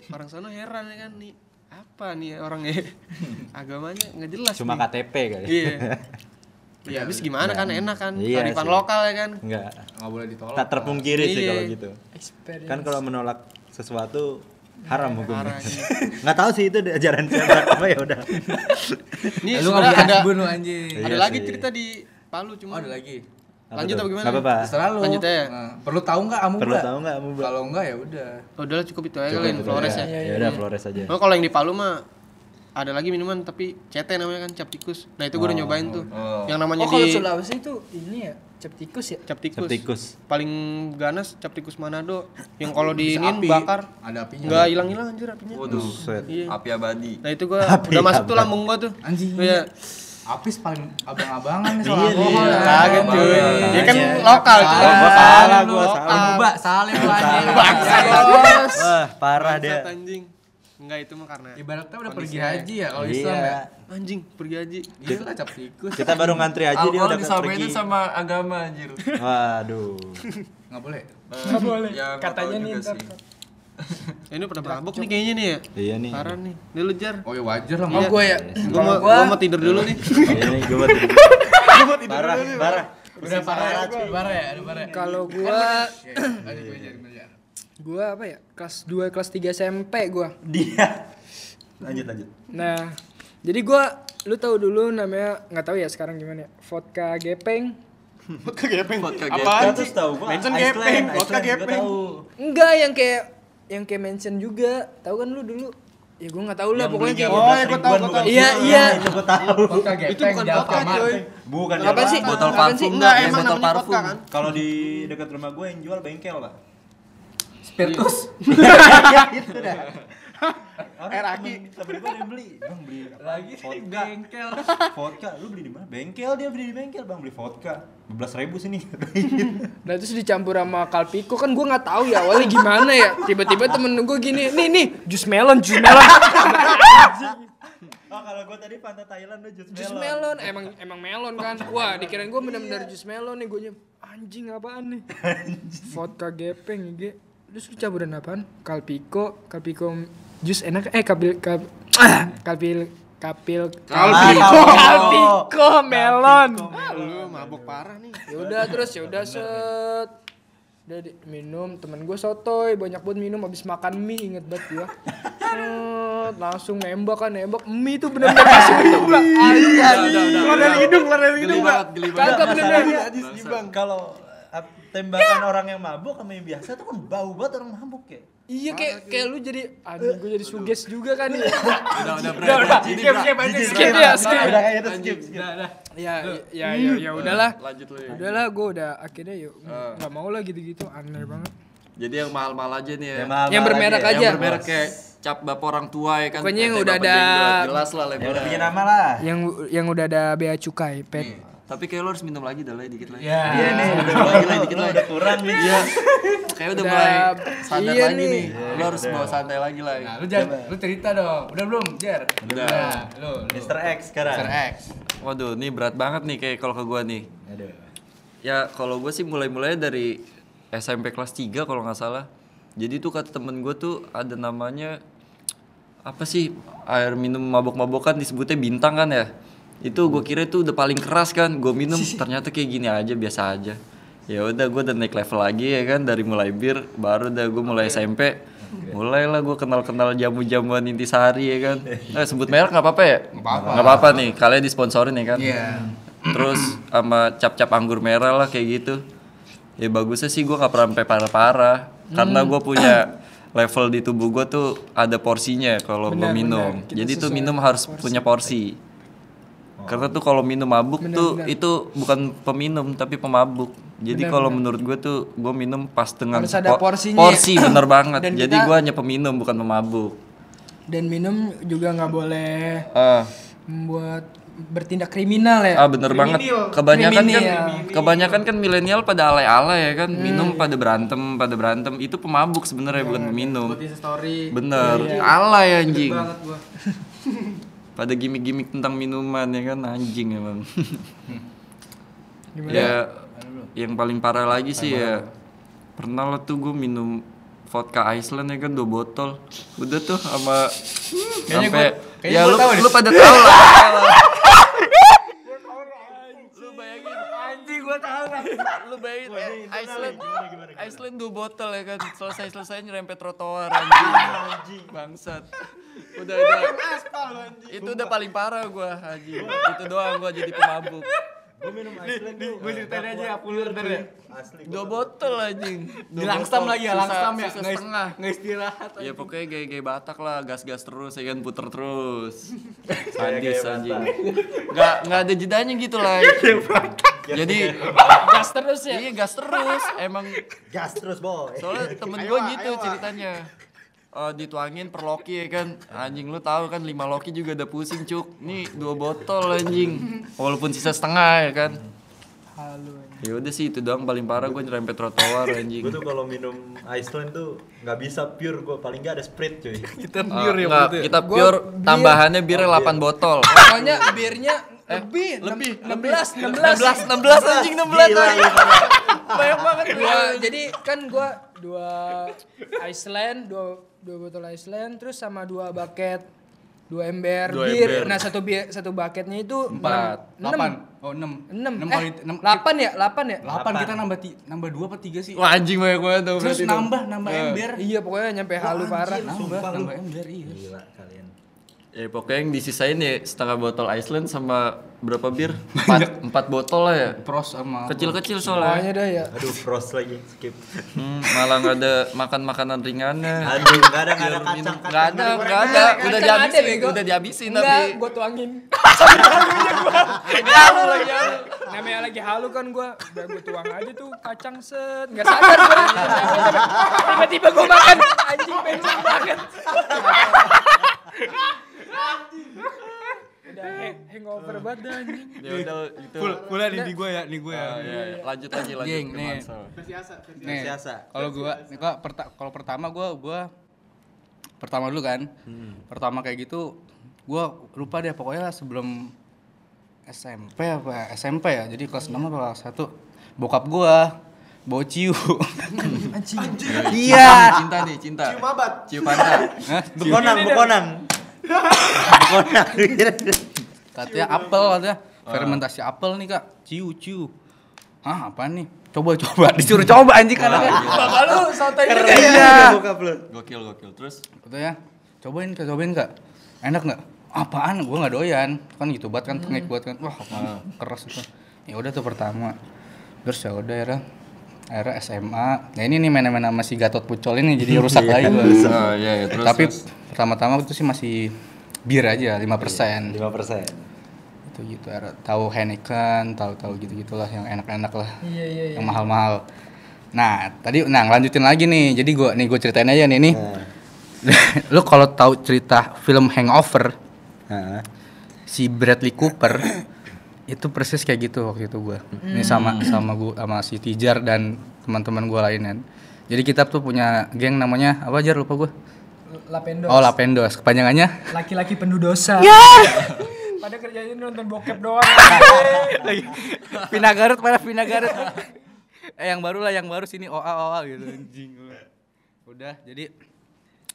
Speaker 1: Orang sana heran ya kan nih. Apa nih orangnya? (laughs) Agamanya nggak jelas.
Speaker 4: Cuma
Speaker 1: nih.
Speaker 4: KTP kali.
Speaker 1: Iya. (laughs) Ya habis gimana kan enak kan.
Speaker 4: Iya
Speaker 1: Kearifan lokal ya kan.
Speaker 4: Enggak.
Speaker 3: nggak boleh ditolak.
Speaker 4: Tak terpungkiri sih
Speaker 1: Iya.
Speaker 4: kalau gitu.
Speaker 2: experience
Speaker 4: Kan kalau menolak sesuatu haram hukumnya.
Speaker 1: Iya. (laughs)
Speaker 4: Nggak tahu sih itu ajaran siapa (laughs) apa ya udah.
Speaker 1: Nih
Speaker 3: lu
Speaker 1: ada
Speaker 3: lu anjing.
Speaker 1: ada
Speaker 4: Iya
Speaker 1: lagi
Speaker 4: sih.
Speaker 1: cerita di Palu cuma
Speaker 3: Oh, ada lagi.
Speaker 1: Lanjut apa gimana?
Speaker 4: Nggak apa-apa.
Speaker 3: Terserah lu.
Speaker 1: Lanjut aja.
Speaker 3: Nah, perlu tahu nggak amuba?
Speaker 4: Perlu tahu nggak amuba?
Speaker 3: Kalau enggak ya udah.
Speaker 1: Oh, udah cukup itu aja
Speaker 4: Cukup
Speaker 1: kalian
Speaker 4: itu
Speaker 1: Flores
Speaker 4: aja.
Speaker 1: ya.
Speaker 4: Ya udah Flores aja.
Speaker 1: Oh, kalau yang di Palu mah ada lagi minuman tapi CT namanya kan cap tikus. Nah, itu gue udah nyobain tuh. Yang namanya
Speaker 2: Oh, kalau
Speaker 1: di
Speaker 2: Sulawesi itu ini ya, cap tikus ya.
Speaker 1: cap tikus.
Speaker 4: Cap tikus.
Speaker 1: Paling ganas cap tikus Manado. Yang kalau diinin
Speaker 3: api.
Speaker 1: bakar
Speaker 3: Ada apinya.
Speaker 1: nggak hilang-hilang anjir apinya.
Speaker 5: Waduh.
Speaker 1: Iya.
Speaker 5: api abadi.
Speaker 1: Nah, itu gua (laughs) udah masuk tuh lambung gua tuh.
Speaker 3: Anjing.
Speaker 1: Iya.
Speaker 3: Apis paling abang-abangan nih soal
Speaker 4: Iya,
Speaker 3: alkohol.
Speaker 4: iya.
Speaker 3: ya.
Speaker 1: Kaget cuy.
Speaker 4: Iya.
Speaker 1: Ya kan lokal cuy.
Speaker 4: Oh, gua salah, gua salah.
Speaker 3: Amuba salim lu anjing.
Speaker 4: Wah, parah dia.
Speaker 1: Bangsat, anjing. Enggak itu mah karena
Speaker 3: Ibaratnya udah pergi haji ya kalau Islam ya.
Speaker 4: Iya.
Speaker 1: anjing pergi haji.
Speaker 3: Gila cap tikus.
Speaker 4: Kita baru ngantri aja dia
Speaker 5: Alkohol
Speaker 4: udah pergi.
Speaker 5: itu sama agama anjir.
Speaker 4: Waduh.
Speaker 3: Enggak boleh. (laughs)
Speaker 5: Enggak boleh. Ya,
Speaker 2: Katanya nih ntar.
Speaker 5: sih.
Speaker 1: Eh, ini pada mabuk nih kayaknya nih ya.
Speaker 4: Iya nih.
Speaker 1: Parah nih. Ini lu jar.
Speaker 3: Oh ya wajar lah.
Speaker 2: Oh,
Speaker 3: Mau
Speaker 2: gue ya.
Speaker 1: Gua mau gua mau tidur dulu nih.
Speaker 4: Iya nih gue buat. Parah, parah.
Speaker 3: Udah parah ya, parah ya, udah parah. ya?
Speaker 2: Kalau gua
Speaker 3: Oke, lanjut gue
Speaker 2: gua apa ya? Kelas 2 kelas 3 SMP gua.
Speaker 4: Dia. Lanjut lanjut.
Speaker 2: Nah, jadi gua lu tahu dulu namanya nggak tahu ya sekarang gimana ya? Vodka gepeng. (laughs)
Speaker 1: Vodka gepeng.
Speaker 5: Vodka
Speaker 1: Apaan
Speaker 4: Kita
Speaker 1: sih?
Speaker 4: tuh tahu gua.
Speaker 1: Mention
Speaker 4: Iceland,
Speaker 1: gepeng, vodka gepeng.
Speaker 2: Enggak yang kayak yang kayak mention juga. Tahu kan lu dulu? Ya gua nggak tahu lah
Speaker 4: Yang
Speaker 2: pokoknya kayak
Speaker 1: Oh,
Speaker 4: belas
Speaker 1: ya, gua
Speaker 4: ribuan
Speaker 1: tahu, gua
Speaker 4: bukan
Speaker 1: tahu.
Speaker 2: Iya, iya.
Speaker 4: Itu gua tahu.
Speaker 3: Vodka
Speaker 1: Itu
Speaker 3: gepeng
Speaker 1: bukan vodka cuy.
Speaker 4: Bukan
Speaker 2: Apa sih?
Speaker 5: Botol parfum?
Speaker 1: Enggak,
Speaker 5: Yang
Speaker 1: emang
Speaker 5: botol
Speaker 1: namanya
Speaker 5: parfum.
Speaker 1: vodka kan?
Speaker 4: Kalau di dekat rumah gue yang jual bengkel,
Speaker 3: Spiritus. (laughs)
Speaker 4: Itu dah.
Speaker 1: Eh, Raki.
Speaker 4: Temen gue yang beli, bang beli
Speaker 3: Lagi di
Speaker 4: vodka.
Speaker 3: bengkel. (laughs)
Speaker 4: Vodka, lu beli di mana? Bengkel dia beli di bengkel, bang beli vodka. 12 ribu sini. (laughs)
Speaker 2: Nah terus dicampur sama kalpiko kan gue nggak tahu ya awalnya gimana ya tiba-tiba temen gue gini nih nih jus melon jus melon
Speaker 4: oh kalau gue tadi Fanta Thailand lu jus
Speaker 2: jus melon emang emang melon kan wah dikirain gue bener-bener jus melon nih gue anjing apaan nih vodka gepeng gitu terus lu campuran apaan? Kalpiko kalpiko jus enak eh kapil kap, ah, kapil kapil
Speaker 1: Kalpiko.
Speaker 2: kalpiko melon.
Speaker 1: Ah, lu mabuk parah nih.
Speaker 2: ya udah terus ya udah set. Udah di- minum. Temen gue sotoy banyak banget minum habis makan mie inget banget gue set langsung nembak kan nembak. Mie tuh bener-bener (laughs) masuk hidung lah
Speaker 5: Udah, udah, udah.
Speaker 1: Keluar dari hidung, keluar dari hidung
Speaker 5: geli banget.
Speaker 2: kagak bener-bener
Speaker 4: Bang, kalau tembakan orang yang mabuk sama yang biasa tuh kan bau banget orang mabuk ya.
Speaker 2: iya kayak kayak lu jadi anjing gue jadi suges juga kan (laughs) ya
Speaker 5: Udah, udah,
Speaker 2: udah udah
Speaker 5: Ini,
Speaker 2: skip skip aja skip ya skip
Speaker 4: Udah kayak itu skip.
Speaker 2: ya ya ya ya udahlah
Speaker 5: Lanjut lu ya.
Speaker 2: udahlah gue udah akhirnya yuk nggak mau lah gitu-gitu aneh banget
Speaker 5: Jadi yang mahal-mahal aja nih ya.
Speaker 4: mahal-mahal
Speaker 2: Yang bermerek
Speaker 4: ya.
Speaker 2: aja.
Speaker 5: Yang bermerek kayak cap bapak orang tua ya kan.
Speaker 2: Pokoknya yang udah ada-
Speaker 5: jelas lah
Speaker 4: Ya
Speaker 5: labelnya.
Speaker 4: udah punya nama lah.
Speaker 2: yang yang udah ada bea cukai pet
Speaker 5: Tapi kayak lo harus minum lagi dah lah dikit lagi.
Speaker 3: Ya.
Speaker 4: Iya nih, udah
Speaker 5: lagi,
Speaker 4: mulai
Speaker 5: dikit lagi.
Speaker 4: udah kurang nih.
Speaker 5: Iya. Kayak udah
Speaker 2: Udah-
Speaker 5: mulai sadar
Speaker 2: iya
Speaker 5: lagi
Speaker 2: nih.
Speaker 5: nih. Lo harus bawa santai lagi lah.
Speaker 3: Nah, lu jangan lu cerita dong. Udah belum, Jer?
Speaker 5: Udah.
Speaker 3: Nah, lu. lu.
Speaker 4: Mr. X sekarang.
Speaker 3: Mr. X.
Speaker 5: Waduh, ini berat banget nih kayak kalau ke gua nih.
Speaker 4: Aduh.
Speaker 5: Ya kalau gue sih mulai-mulai dari SMP kelas 3 kalau nggak salah. Jadi tuh kata temen gue tuh ada namanya apa sih air minum mabok-mabokan disebutnya bintang kan ya. Itu gue kira itu udah paling keras kan. Gue minum (laughs) ternyata kayak gini aja biasa aja. Ya udah gue udah naik level lagi ya kan dari mulai bir baru udah gue mulai SMP. Mulailah gue kenal-kenal jamu-jamuan intisari ya kan. (laughs) Eh sebut merek nggak apa-apa ya? Nggak apa-apa. Nggak nih. Kalian disponsorin ya kan?
Speaker 3: Iya.
Speaker 5: terus sama cap-cap anggur merah lah kayak gitu ya bagusnya sih gue gak pernah sampai parah-parah karena gue punya level di tubuh gue tuh ada porsinya kalau gue minum
Speaker 2: benar. Kita
Speaker 5: jadi tuh minum harus punya porsi karena tuh kalau minum mabuk tuh itu bukan peminum tapi pemabuk jadi kalau menurut gue tuh gue minum pas dengan
Speaker 2: Harus ada
Speaker 5: po-
Speaker 2: porsinya.
Speaker 5: porsi bener (coughs) banget
Speaker 2: Dan
Speaker 5: jadi
Speaker 2: kita-
Speaker 5: gue hanya peminum bukan pemabuk
Speaker 2: dan minum juga nggak boleh
Speaker 5: ah
Speaker 2: membuat bertindak kriminal ya
Speaker 5: Ah bener banget. Kebanyakan kan
Speaker 2: Kriminal.
Speaker 5: kebanyakan kan milenial pada alay-alay ya kan, minum pada berantem, pada berantem. Itu pemabuk sebenarnya bukan peminum.
Speaker 3: Insta story.
Speaker 5: Bener. Alay anjing. (laughs) Pada gimmick-gimmick tentang minuman ya kan? Anjing emang. ya yang paling parah lagi sih ya pernah lah tuh gue minum vodka Iceland ya kan? Dua botol. Udah tuh sama sampai ya lu lu pada tahu lah (laughs) lu bayangin gua tahu. Lu bayangin eh, Iceland Iceland dua botol ya kan selesai selesai nyerempet trotoar anjing bangsat. (laughs) Udah udah. Itu udah paling parah gua haji itu doang gua jadi pemabuk
Speaker 4: Gue minum Iceland tuh.
Speaker 3: Gue ceritain aja ya, pulur ntar ya.
Speaker 4: Asli.
Speaker 5: Dua botol anjing. Dua
Speaker 3: Dilangsam
Speaker 5: botol.
Speaker 3: lagi ya, langsam ya. Nggak
Speaker 5: setengah.
Speaker 3: nggak istirahat.
Speaker 5: Ya pokoknya gaya-gaya Batak lah, gas-gas terus, ya kan puter terus. (laughs) Sadis anjing. Nggak nggak ada jedanya gitu lah. Jadi (laughs)
Speaker 2: gas terus ya
Speaker 5: iya gas terus. Emang
Speaker 4: Gas terus boy.
Speaker 5: soalnya temen gue gitu ceritanya. Eh, dituangin per loki ya kan? Anjing lu tahu kan lima loki juga udah pusing cuk. Nih dua botol anjing. Walaupun sisa setengah ya kan?
Speaker 2: Halu
Speaker 5: ya udah sih itu doang. Paling parah gue nyerempet trotoar anjing.
Speaker 4: Gue tuh kalau minum Iceland tuh nggak bisa pure gue paling nggak ada Sprite cuy. (laughs)
Speaker 3: Kita
Speaker 5: Ah,
Speaker 3: pure ya
Speaker 5: nggak,
Speaker 3: waktu itu ya.
Speaker 5: kita pure. tambahannya birnya 8 botol. (laughs)
Speaker 2: Pokoknya birnya lebih?
Speaker 5: Lebih,
Speaker 2: 16
Speaker 5: 16
Speaker 2: 16
Speaker 5: 16 anjing 16
Speaker 4: Gila lu.
Speaker 5: banyak banget.
Speaker 2: Dua jadi kan gua dua Iceland dua dua botol Iceland terus sama dua bucket dua ember
Speaker 5: Dua ember.
Speaker 2: bir nah satu bir satu bucketnya itu
Speaker 5: Empat.
Speaker 2: enam
Speaker 3: Delapan. Oh, enam.
Speaker 2: enam
Speaker 3: Enam
Speaker 2: eh,
Speaker 3: kali enam.
Speaker 2: delapan ya delapan ya
Speaker 3: Delapan kita nambah ti, nambah dua apa tiga sih?
Speaker 5: wah anjing banyak banget tuh
Speaker 3: Terus nambah nambah ember.
Speaker 2: iya pokoknya nyampe halu parah
Speaker 3: Nambah nambah ember iya.
Speaker 4: Gila kalian.
Speaker 5: Ya pokoknya yang disisain ya setengah botol Iceland sama berapa bir? (laughs) Empat, empat botol lah ya.
Speaker 3: Pros sama
Speaker 5: kecil-kecil
Speaker 2: pokoknya
Speaker 5: soalnya.
Speaker 2: Dah ya.
Speaker 4: Aduh frost lagi skip.
Speaker 5: Hmm, malah nggak ada makan makanan ringannya.
Speaker 4: Aduh nggak ada nggak ada kacang
Speaker 5: Nggak ada, nggak ada. Udah dihabisin,
Speaker 2: bego.
Speaker 5: udah dihabisin
Speaker 2: enggak
Speaker 5: tapi.
Speaker 2: gua tuangin. (laughs)
Speaker 5: Lagi halu, lagi halu.
Speaker 2: namanya lagi halu kan gua. Udah gua tuang aja tuh kacang set. Nggak sadar gua. Tiba-tiba gua makan. Anjing bensin banget udah hang- hangover banget dah, anjing
Speaker 5: Ya udah itu.
Speaker 3: Full, full nih di gue ya, nih gue ya.
Speaker 5: Ah, iya, iya. Lanjut aja lanjut.
Speaker 3: Geng,
Speaker 5: ke
Speaker 3: nih. Nih,
Speaker 4: Biasa.
Speaker 3: kalau gua, nih gua perta- kalau pertama gua gua pertama dulu kan. Pertama kayak gitu gua lupa deh pokoknya sebelum SMP apa SMP ya. Jadi kelas 6 apa kelas 1 bokap gua bawa ciu.
Speaker 5: Iya. Cinta nih, cinta. Cium abat. Cium pantat.
Speaker 4: Bekonang. Bekonang.
Speaker 3: Katanya apel katanya. Fermentasi apel nih kak. Ciu ciu. Hah apa nih? Coba coba (laughs) disuruh coba anjing kan
Speaker 2: bapak lu
Speaker 4: Keren
Speaker 2: ya.
Speaker 4: Ya. Lu.
Speaker 5: Gokil, gokil. Terus?
Speaker 3: Katanya cobain kak cobain kak. Enak nggak? Apaan? Gua nggak doyan. Kan gitu banget kan tengik buat kan. Wah apaan keras itu. Ya udah tuh pertama. Terus ya udah akhirnya akhirnya SMA nah ini nih main-main sama si Gatot Pucol ini jadi rusak (laughs) lagi gua
Speaker 5: Oh, iya, iya. terus
Speaker 3: tapi pertama-tama itu sih masih bir aja 5%
Speaker 4: Lima persen.
Speaker 3: itu gitu akhirnya tahu Heineken tahu-tahu gitu-gitulah yang enak-enak lah
Speaker 2: iya iya iya
Speaker 3: yang mahal-mahal nah tadi nah lanjutin lagi nih jadi gua nih gue ceritain aja nih nih
Speaker 4: Nah. (laughs)
Speaker 3: lu kalau tahu cerita film Hangover
Speaker 4: Nah.
Speaker 3: si Bradley Cooper itu persis kayak gitu waktu itu gua. Ini sama sama gua sama si Tijar dan teman-teman gua lainnya. Jadi kita tuh punya geng namanya apa aja lupa gua.
Speaker 2: Lapendos
Speaker 3: oh Lapendos kepanjangannya?
Speaker 2: Laki-laki penuh dosa. (laughs) Pada kerjanya nonton bokep doang. (laughs)
Speaker 3: Lagi Vina Garut pada Vina Garut. (laughs) Eh yang baru lah yang baru sini OA OA gitu anjing. Udah jadi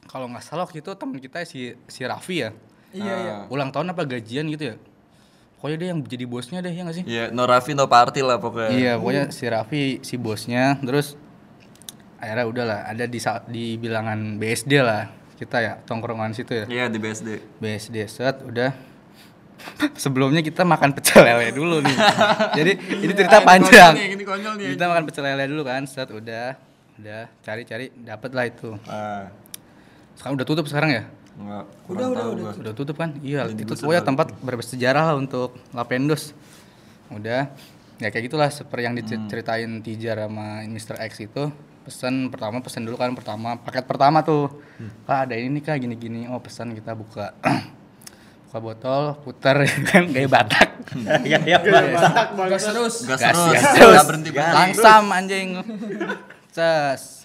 Speaker 3: kalau nggak salah waktu itu teman kita si si Raffi ya.
Speaker 2: Iya iya.
Speaker 3: Ulang tahun apa gajian gitu ya pokoknya dia yang jadi bosnya deh ya nggak sih?
Speaker 5: Iya, no Raffi no party lah pokoknya.
Speaker 3: iya pokoknya si Raffi si bosnya terus akhirnya udahlah ada di di bilangan BSD lah kita ya tongkrongan situ ya.
Speaker 5: Iya, di BSD.
Speaker 3: BSD set udah. Sebelumnya kita makan pecel lele dulu nih. (laughs) Jadi ini cerita panjang.
Speaker 5: Konyol nih, ini konyol nih.
Speaker 3: kita makan pecel lele dulu kan set udah. Udah cari-cari dapet lah itu.
Speaker 5: Ah,
Speaker 3: sekarang udah tutup sekarang ya
Speaker 5: enggak. Udah, udah, udah.
Speaker 3: udah tutup kan? Iya itu pokoknya tempat bersejarah lah untuk Lapendos udah ya kayak gitulah seperti yang diceritain Tijar sama Mr. X itu pesan pertama pesan dulu kan pertama paket pertama tuh. Kak ada ini nih kak gini gini oh pesan kita buka. (clears throat) Buka botol putar (laughs) kan kayak batak. (laughs)
Speaker 4: Ya ya Batak.
Speaker 2: gas terus
Speaker 5: Gas
Speaker 3: Gas
Speaker 5: terus.
Speaker 3: ya,
Speaker 5: Enggak
Speaker 3: terus.
Speaker 5: berhenti.
Speaker 3: Langsam anjing. (laughs) Ces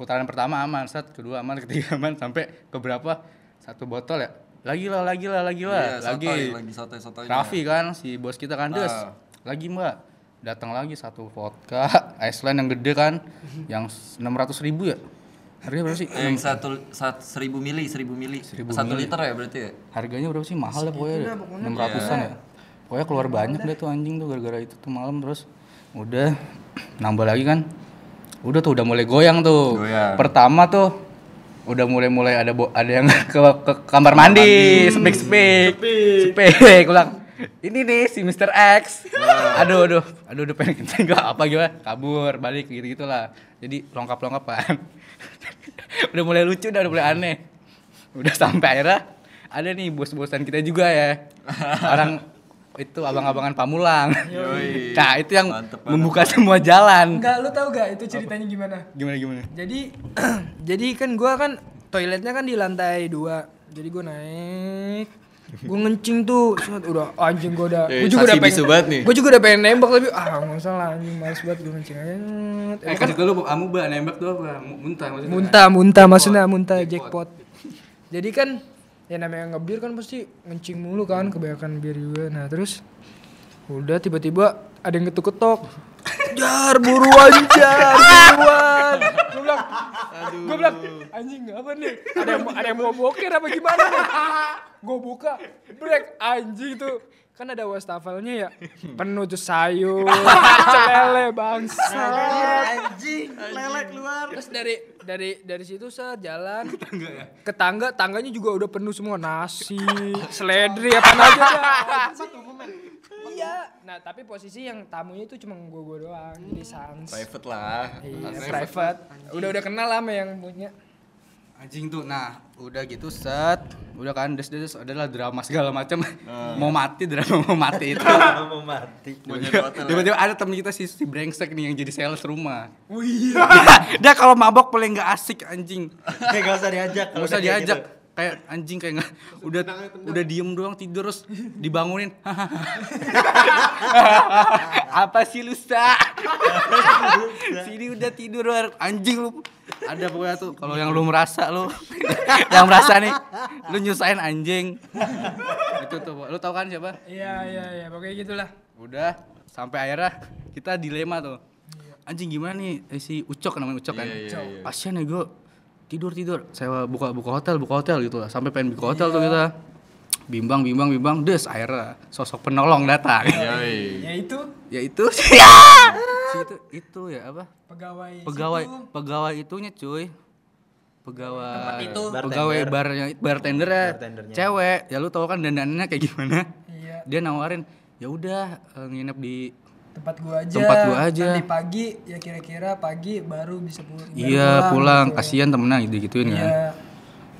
Speaker 3: putaran pertama aman set kedua aman ketiga aman sampai ke berapa satu botol ya? Lagi lah lagi lah lagi lah.
Speaker 5: Iya,
Speaker 3: lagi.
Speaker 5: sotoy, lagi sotoy sotoy.
Speaker 3: Raffi kan si bos kita kan des.
Speaker 5: Ah.
Speaker 3: lagi mbak. Datang lagi satu vodka Iceland yang gede kan yang 600 ribu ya? Harganya berapa sih?
Speaker 5: Yang satu, satu seribu mili, seribu mili,
Speaker 3: Seribu
Speaker 5: satu
Speaker 3: mili.
Speaker 5: liter ya berarti ya?
Speaker 3: harganya berapa sih? Mahal ya pokoknya. Enam ratusan ya? Pokoknya keluar banyak deh tuh anjing tuh gara-gara itu tuh malam terus udah (clears throat) nambah lagi kan udah tuh udah mulai goyang tuh
Speaker 5: Goyang.
Speaker 3: pertama tuh udah mulai-mulai ada bo- ada yang (laughs) ke, ke kamar mandi speak speak speak ulang ini nih si Mr. X. Aduh, aduh, aduh, udah pengen (laughs) kencing gak apa gimana? Kabur, balik gitu gitulah. Jadi lengkap-lengkap kan. (laughs) udah mulai lucu, udah, udah mulai aneh. Udah sampai akhirnya ada nih bos-bosan kita juga ya. Orang itu abang-abangan Pamulang. nah, itu yang
Speaker 5: Mantep, mantep.
Speaker 3: membuka semua jalan.
Speaker 2: Enggak, lu tahu gak itu ceritanya gimana?
Speaker 3: Gimana gimana?
Speaker 2: Jadi (clears throat) jadi kan gua kan toiletnya kan di lantai dua. Jadi gua naik gue ngencing tuh set, udah anjing gue udah
Speaker 5: Eh,
Speaker 2: gue juga udah
Speaker 5: banget nih.
Speaker 2: gue juga udah pengen nembak tapi ah nggak salah anjing males banget gue ngencing aja
Speaker 3: Eh, kasih dulu kamu bah nembak tuh apa? Muntah maksudnya.
Speaker 2: muntah muntah maksudnya muntah jackpot jadi kan ya namanya ngebir kan pasti ngencing mulu kan kebanyakan bir juga. Nah terus udah tiba-tiba ada yang ketuk-ketok jar buruan jar buruan. Gue bilang gue bilang anjing apa nih? Ada yang ada yang mau boker apa gimana nih? Gue buka break anjing tuh kan ada wastafelnya ya (laughs) penuh tuh sayur (laughs) celele bangsa
Speaker 1: Anjing, lele keluar.
Speaker 2: Terus dari dari dari situ saya jalan ke tangga, tangganya juga udah penuh semua nasi, seledri apa aja dah. Iya. Nah, tapi posisi yang tamunya itu cuma gua gua doang, jadi sans.
Speaker 5: Private lah.
Speaker 2: Iya, private. Udah udah kenal lah sama yang punya.
Speaker 3: Anjing tuh, nah udah gitu set, udah kan des des adalah drama segala macam. mau mati drama mau mati itu. (laughs)
Speaker 4: mau mati.
Speaker 5: Hotel. ya?
Speaker 3: Tiba-tiba ada temen kita si, si brengsek nih yang jadi sales rumah. Oh iya. (laughs) dia kalau mabok paling nggak asik anjing. (laughs)
Speaker 4: Kayak gak usah diajak.
Speaker 3: Gak usah diajak. Kayak anjing kayak nggak udah udah diem doang tidur terus dibangunin. (laughs) Apa sih lu sa? Sini udah tidur anjing lu. Ada pokoknya tuh kalau yang lu merasa lu (laughs) yang merasa nih lu nyusahin anjing. Itu tuh lu tau kan siapa?
Speaker 2: Iya, iya, iya, pokoknya gitulah.
Speaker 3: Udah sampai akhirnya kita dilema tuh. Anjing gimana nih eh, si Ucok namanya Ucok kan.
Speaker 5: Iya, iya, iya.
Speaker 3: Kasian ya gue tidur tidur. Saya buka buka hotel buka hotel gitu lah. Sampai pengen buka hotel tuh kita. Bimbang bimbang bimbang des akhirnya sosok penolong datang.
Speaker 5: Yoi. (laughs)
Speaker 2: Ya itu
Speaker 3: ya itu (laughs) ya. Si itu itu ya apa?
Speaker 2: pegawai
Speaker 3: Pegawai
Speaker 2: situ.
Speaker 3: pegawai itunya cuy. Pegawai
Speaker 2: itu.
Speaker 3: pegawai barnya bartender ya.
Speaker 4: Bartendernya.
Speaker 3: Cewek. Ya lu tau kan dandanannya kayak gimana?
Speaker 2: Iya,
Speaker 3: Dia nawarin ya udah eh, nginep di
Speaker 2: tempat gua aja.
Speaker 3: Tempat gua aja.
Speaker 2: Nanti pagi ya kira-kira pagi baru bisa pulang. baru
Speaker 3: Iya pulang,
Speaker 2: gitu.
Speaker 3: kasihan temennya gitu gituin
Speaker 2: Iya.
Speaker 3: kan.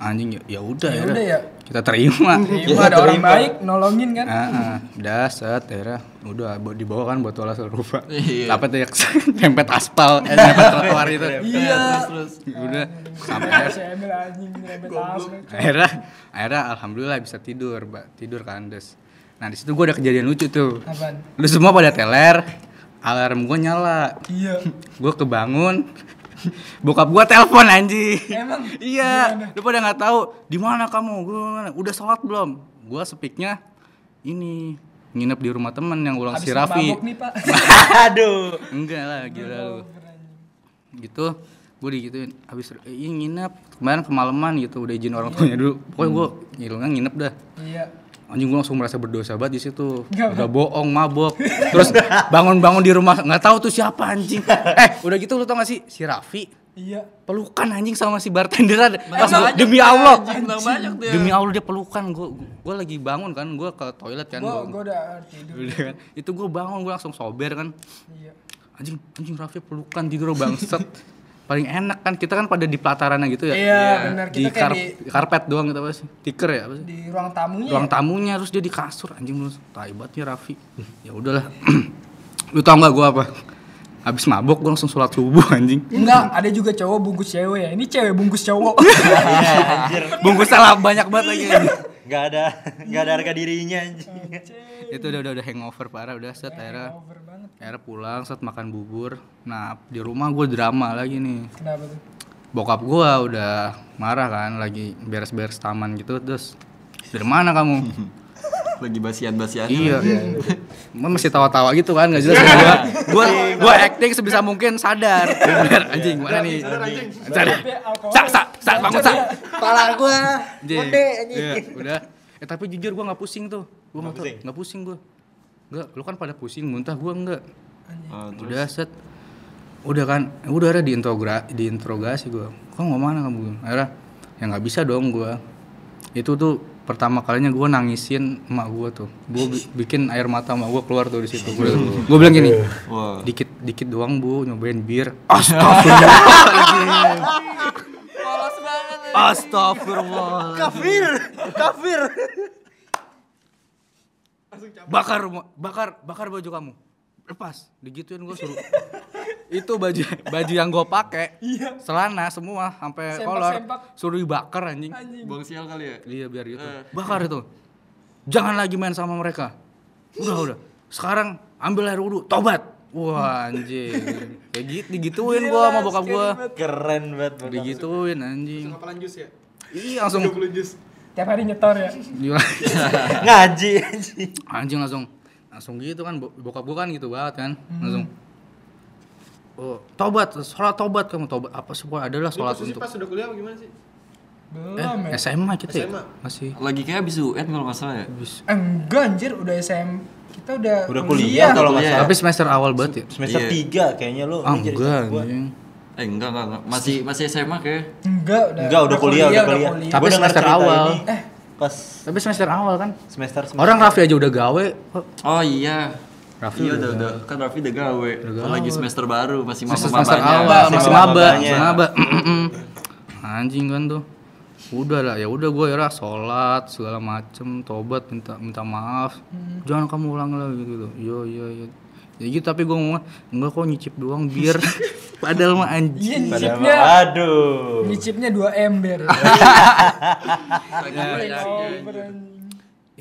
Speaker 3: Anjing ya, ya udah
Speaker 2: Ya
Speaker 3: ya.
Speaker 2: udah ya.
Speaker 3: Kita terima. (laughs)
Speaker 2: Terima ada orang baik nolongin kan.
Speaker 3: Ah, ah. udah set akhirnya udah dibawa kan buat olah rupa.
Speaker 5: Iya.
Speaker 3: Apa tuh ya (laughs) nempet aspal, eh, nempet trotoar itu.
Speaker 2: Iya.
Speaker 3: Udah sampai
Speaker 2: Si Emil anjing nyebet asli.
Speaker 3: akhirnya akhirnya alhamdulillah bisa tidur, Mbak. Tidur kan, Des. Nah, di situ gua ada kejadian lucu tuh.
Speaker 2: Apaan?
Speaker 3: Lu semua pada teler, alarm gua nyala.
Speaker 2: Iya. (laughs)
Speaker 3: Gua kebangun, bokap gua telepon anjing.
Speaker 2: Emang?
Speaker 3: Iya, lu pada nggak tahu di mana kamu? Gua udah sholat belum? Gua speaknya ini nginep di rumah temen yang ulang si Raffi.
Speaker 2: mabok nih, Pak. (laughs)
Speaker 4: Aduh.
Speaker 3: Enggak lah, gila lu. Gitu, gue digituin. Habis eh, ini nginep kemarin kemalaman gitu, udah izin orang tuanya dulu. Pokoknya gue ngilangnya nginep dah.
Speaker 2: Iya.
Speaker 3: Anjing gue langsung merasa berdosa banget di situ. Udah bohong, mabok. Terus bangun-bangun di rumah nggak tahu tuh siapa anjing. Eh, udah gitu lu tau gak sih si Raffi
Speaker 2: Iya.
Speaker 3: pelukan anjing sama si bartender ada. Pas demi
Speaker 5: dia,
Speaker 3: Allah.
Speaker 5: anjing, dia.
Speaker 3: Demi Allah dia pelukan. Gue gue lagi bangun kan, gue ke toilet kan.
Speaker 2: Gua
Speaker 3: gua-
Speaker 2: gua udah tidur.
Speaker 3: Udah kan. Itu gue bangun, gue langsung sober kan.
Speaker 2: Iya.
Speaker 3: Anjing, anjing Raffi pelukan tidur bangset. (laughs) Paling enak kan kita kan pada di pelatarannya gitu ya.
Speaker 2: Iya, benar.
Speaker 3: Di,
Speaker 2: Kita kayak
Speaker 3: kar-
Speaker 2: di
Speaker 3: karpet doang gitu apa sih? Tiker ya apa sih?
Speaker 2: di ruang tamunya.
Speaker 3: Ruang
Speaker 2: ya?
Speaker 3: tamunya terus dia di kasur anjing lu tai banget nih Raffi. Ya udahlah. (clears throat) lu tau gak gue apa? Habis mabok gue langsung sholat subuh anjing.
Speaker 2: Enggak, ada juga cowok bungkus cewek ya. Ini cewek bungkus cowok. (laughs)
Speaker 3: Bungkus salah banyak banget lagi.
Speaker 4: Gak ada gak ada harga dirinya anjing.
Speaker 3: itu udah, udah udah hangover parah udah set akhirnya
Speaker 2: banget.
Speaker 3: akhirnya pulang set makan bubur nah di rumah gue drama lagi nih
Speaker 2: Kenapa tuh?
Speaker 3: bokap gue udah marah kan lagi beres-beres taman gitu terus dari mana kamu (laughs)
Speaker 5: Lagi basian-basian.
Speaker 3: iya Emang masih tawa-tawa gitu kan nggak jelas. Gue gue gue acting sebisa mungkin sadar. Bener anjing mana nih? Cari sak sak sak bangun sak
Speaker 4: Kepala gua
Speaker 3: Anjing.
Speaker 4: gede anjing.
Speaker 3: Iya, udah. Eh tapi jujur gue nggak pusing tuh. Gue nggak
Speaker 4: pusing?
Speaker 3: nggak pusing gue nggak lu kan pada pusing muntah gue enggak
Speaker 5: Oh, terus?
Speaker 3: Udah set. Udah kan udah ada diintrogra diinterogasi gue kok mau mana kamu? Akhirnya ya nggak bisa dong gue itu tuh pertama kalinya gue nangisin emak gue tuh. Gue bikin air mata emak gue keluar tuh di situ. Gue gue bilang gini
Speaker 5: Wah.
Speaker 3: dikit dikit doang bu nyobain bir. (laughs) Astagfirullah astagfirullah
Speaker 4: Kafir, kafir.
Speaker 3: bakar bakar bakar baju kamu. Lepas digituin gue suruh itu baju baju yang gue pakai celana semua sampai kolor suruh dibakar anjing
Speaker 5: Bang sial kali ya?
Speaker 3: Iya biar gitu. Bakar itu. Jangan lagi main sama mereka. Udah udah. Sekarang ambil air wudhu, tobat. Wah anjing. Kayak gitu digituin gua sama bokap gua.
Speaker 4: Keren banget. bokap.
Speaker 3: Digituin anjing.
Speaker 1: Kapalan jus ya?
Speaker 3: Iya langsung.
Speaker 1: jus.
Speaker 2: Tiap hari nyetor ya.
Speaker 3: Gila. (laughs)
Speaker 4: Ngaji, anjing.
Speaker 3: anjing langsung langsung gitu kan bo- bokap gua kan gitu banget kan. Langsung Oh, tobat, sholat tobat kamu tobat apa sih Pokoknya adalah sholat
Speaker 1: Posisi
Speaker 3: untuk
Speaker 1: pas udah kuliah gimana sih?
Speaker 3: eh, SMA kita ya?
Speaker 1: SMA.
Speaker 3: masih
Speaker 5: Lagi kayak abis UN kalau nggak salah ya?
Speaker 2: Eh, Enggak anjir, udah SM. Kita udah
Speaker 4: Udah kuliah kalau nggak
Speaker 5: Kuliah.
Speaker 4: salah.
Speaker 3: tapi semester awal banget ya
Speaker 4: Semester
Speaker 5: Iya.
Speaker 4: 3 kayaknya lu.
Speaker 3: ah
Speaker 4: Ini jadi
Speaker 3: enggak
Speaker 5: Eh enggak enggak enggak. Masih masih SMA kayak.
Speaker 2: Enggak, udah.
Speaker 4: Enggak, udah kuliah, udah kuliah.
Speaker 3: Tapi
Speaker 4: Gua dengar
Speaker 3: semester awal.
Speaker 4: ini
Speaker 2: Eh.
Speaker 4: Pas
Speaker 3: tapi semester awal kan
Speaker 4: semester semester.
Speaker 3: orang Raffi aja udah gawe
Speaker 5: Oh iya.
Speaker 3: Raffi
Speaker 5: iya
Speaker 3: udah
Speaker 5: udah, udah. Kan Raffi udah gawe. Lagi semester baru masih
Speaker 3: semester,
Speaker 5: mama
Speaker 3: semester awal
Speaker 4: Masih
Speaker 3: masih
Speaker 4: maba-
Speaker 3: maba masih maba. Anjing kan tuh. Udah lah ya udah gue ya sholat segala macem tobat minta minta maaf. Jangan kamu ulang lagi gitu. Iya iya iya. Ya gitu tapi gue ngomong enggak kok nyicip doang biar. (laughs) Padahal mah anjing.
Speaker 4: Padahal
Speaker 2: nyicipnya.
Speaker 4: aduh.
Speaker 2: Nyicipnya 2 ember. (laughs)
Speaker 3: ya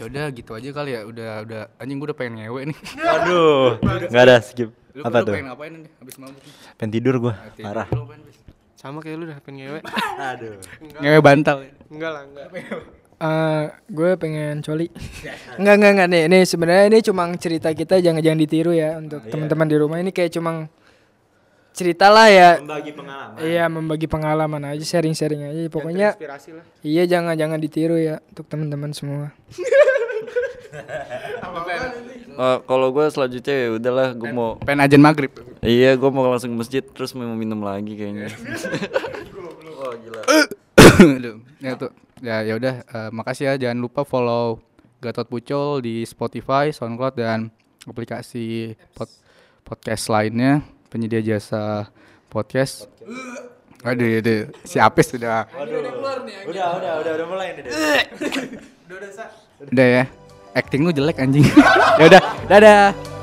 Speaker 3: udah gitu aja kali ya udah udah anjing gue udah pengen ngewe nih (laughs)
Speaker 4: Aduh. Enggak ada skip.
Speaker 3: lu,
Speaker 4: Apa
Speaker 3: lu
Speaker 4: tuh?
Speaker 3: pengen ngapain nih habis mabuk
Speaker 4: Pengen tidur gua. Parah.
Speaker 3: Lu pengen, Bis?
Speaker 1: Sama kayak lu udah pengen ngewe. (laughs)
Speaker 4: Aduh.
Speaker 3: ngewe bantal
Speaker 1: enggak lah, enggak.
Speaker 2: Eh, gue pengen coli. (laughs) Enggak enggak enggak nih. Ini sebenarnya ini cuma cerita kita jangan jangan ditiru ya untuk teman-teman di rumah ini kayak cuma cerita lah ya.
Speaker 4: Membagi pengalaman.
Speaker 2: Iya membagi pengalaman aja sharing-sharing aja. Pokoknya
Speaker 1: Inspirasi lah.
Speaker 2: iya jangan jangan ditiru ya untuk teman-teman semua. (laughs)
Speaker 5: Eh, kalau gue selanjutnya ya udahlah gue mau
Speaker 3: pengen ajan maghrib
Speaker 5: Iya, gue mau langsung ke masjid terus mau minum lagi kayaknya. (laughs) Wah, gila. (coughs)
Speaker 3: Aduh, ya tuh. Ya ya udah eh, makasih ya jangan lupa follow Gatot Pucol di Spotify, SoundCloud dan aplikasi pod- podcast lainnya penyedia jasa podcast. Aduh, aduh, si Apis sudah.
Speaker 4: Udah, udah, udah, udah mulai nih.
Speaker 3: Udah ya. Acting lu jelek anjing. (laughs) ya udah, dadah.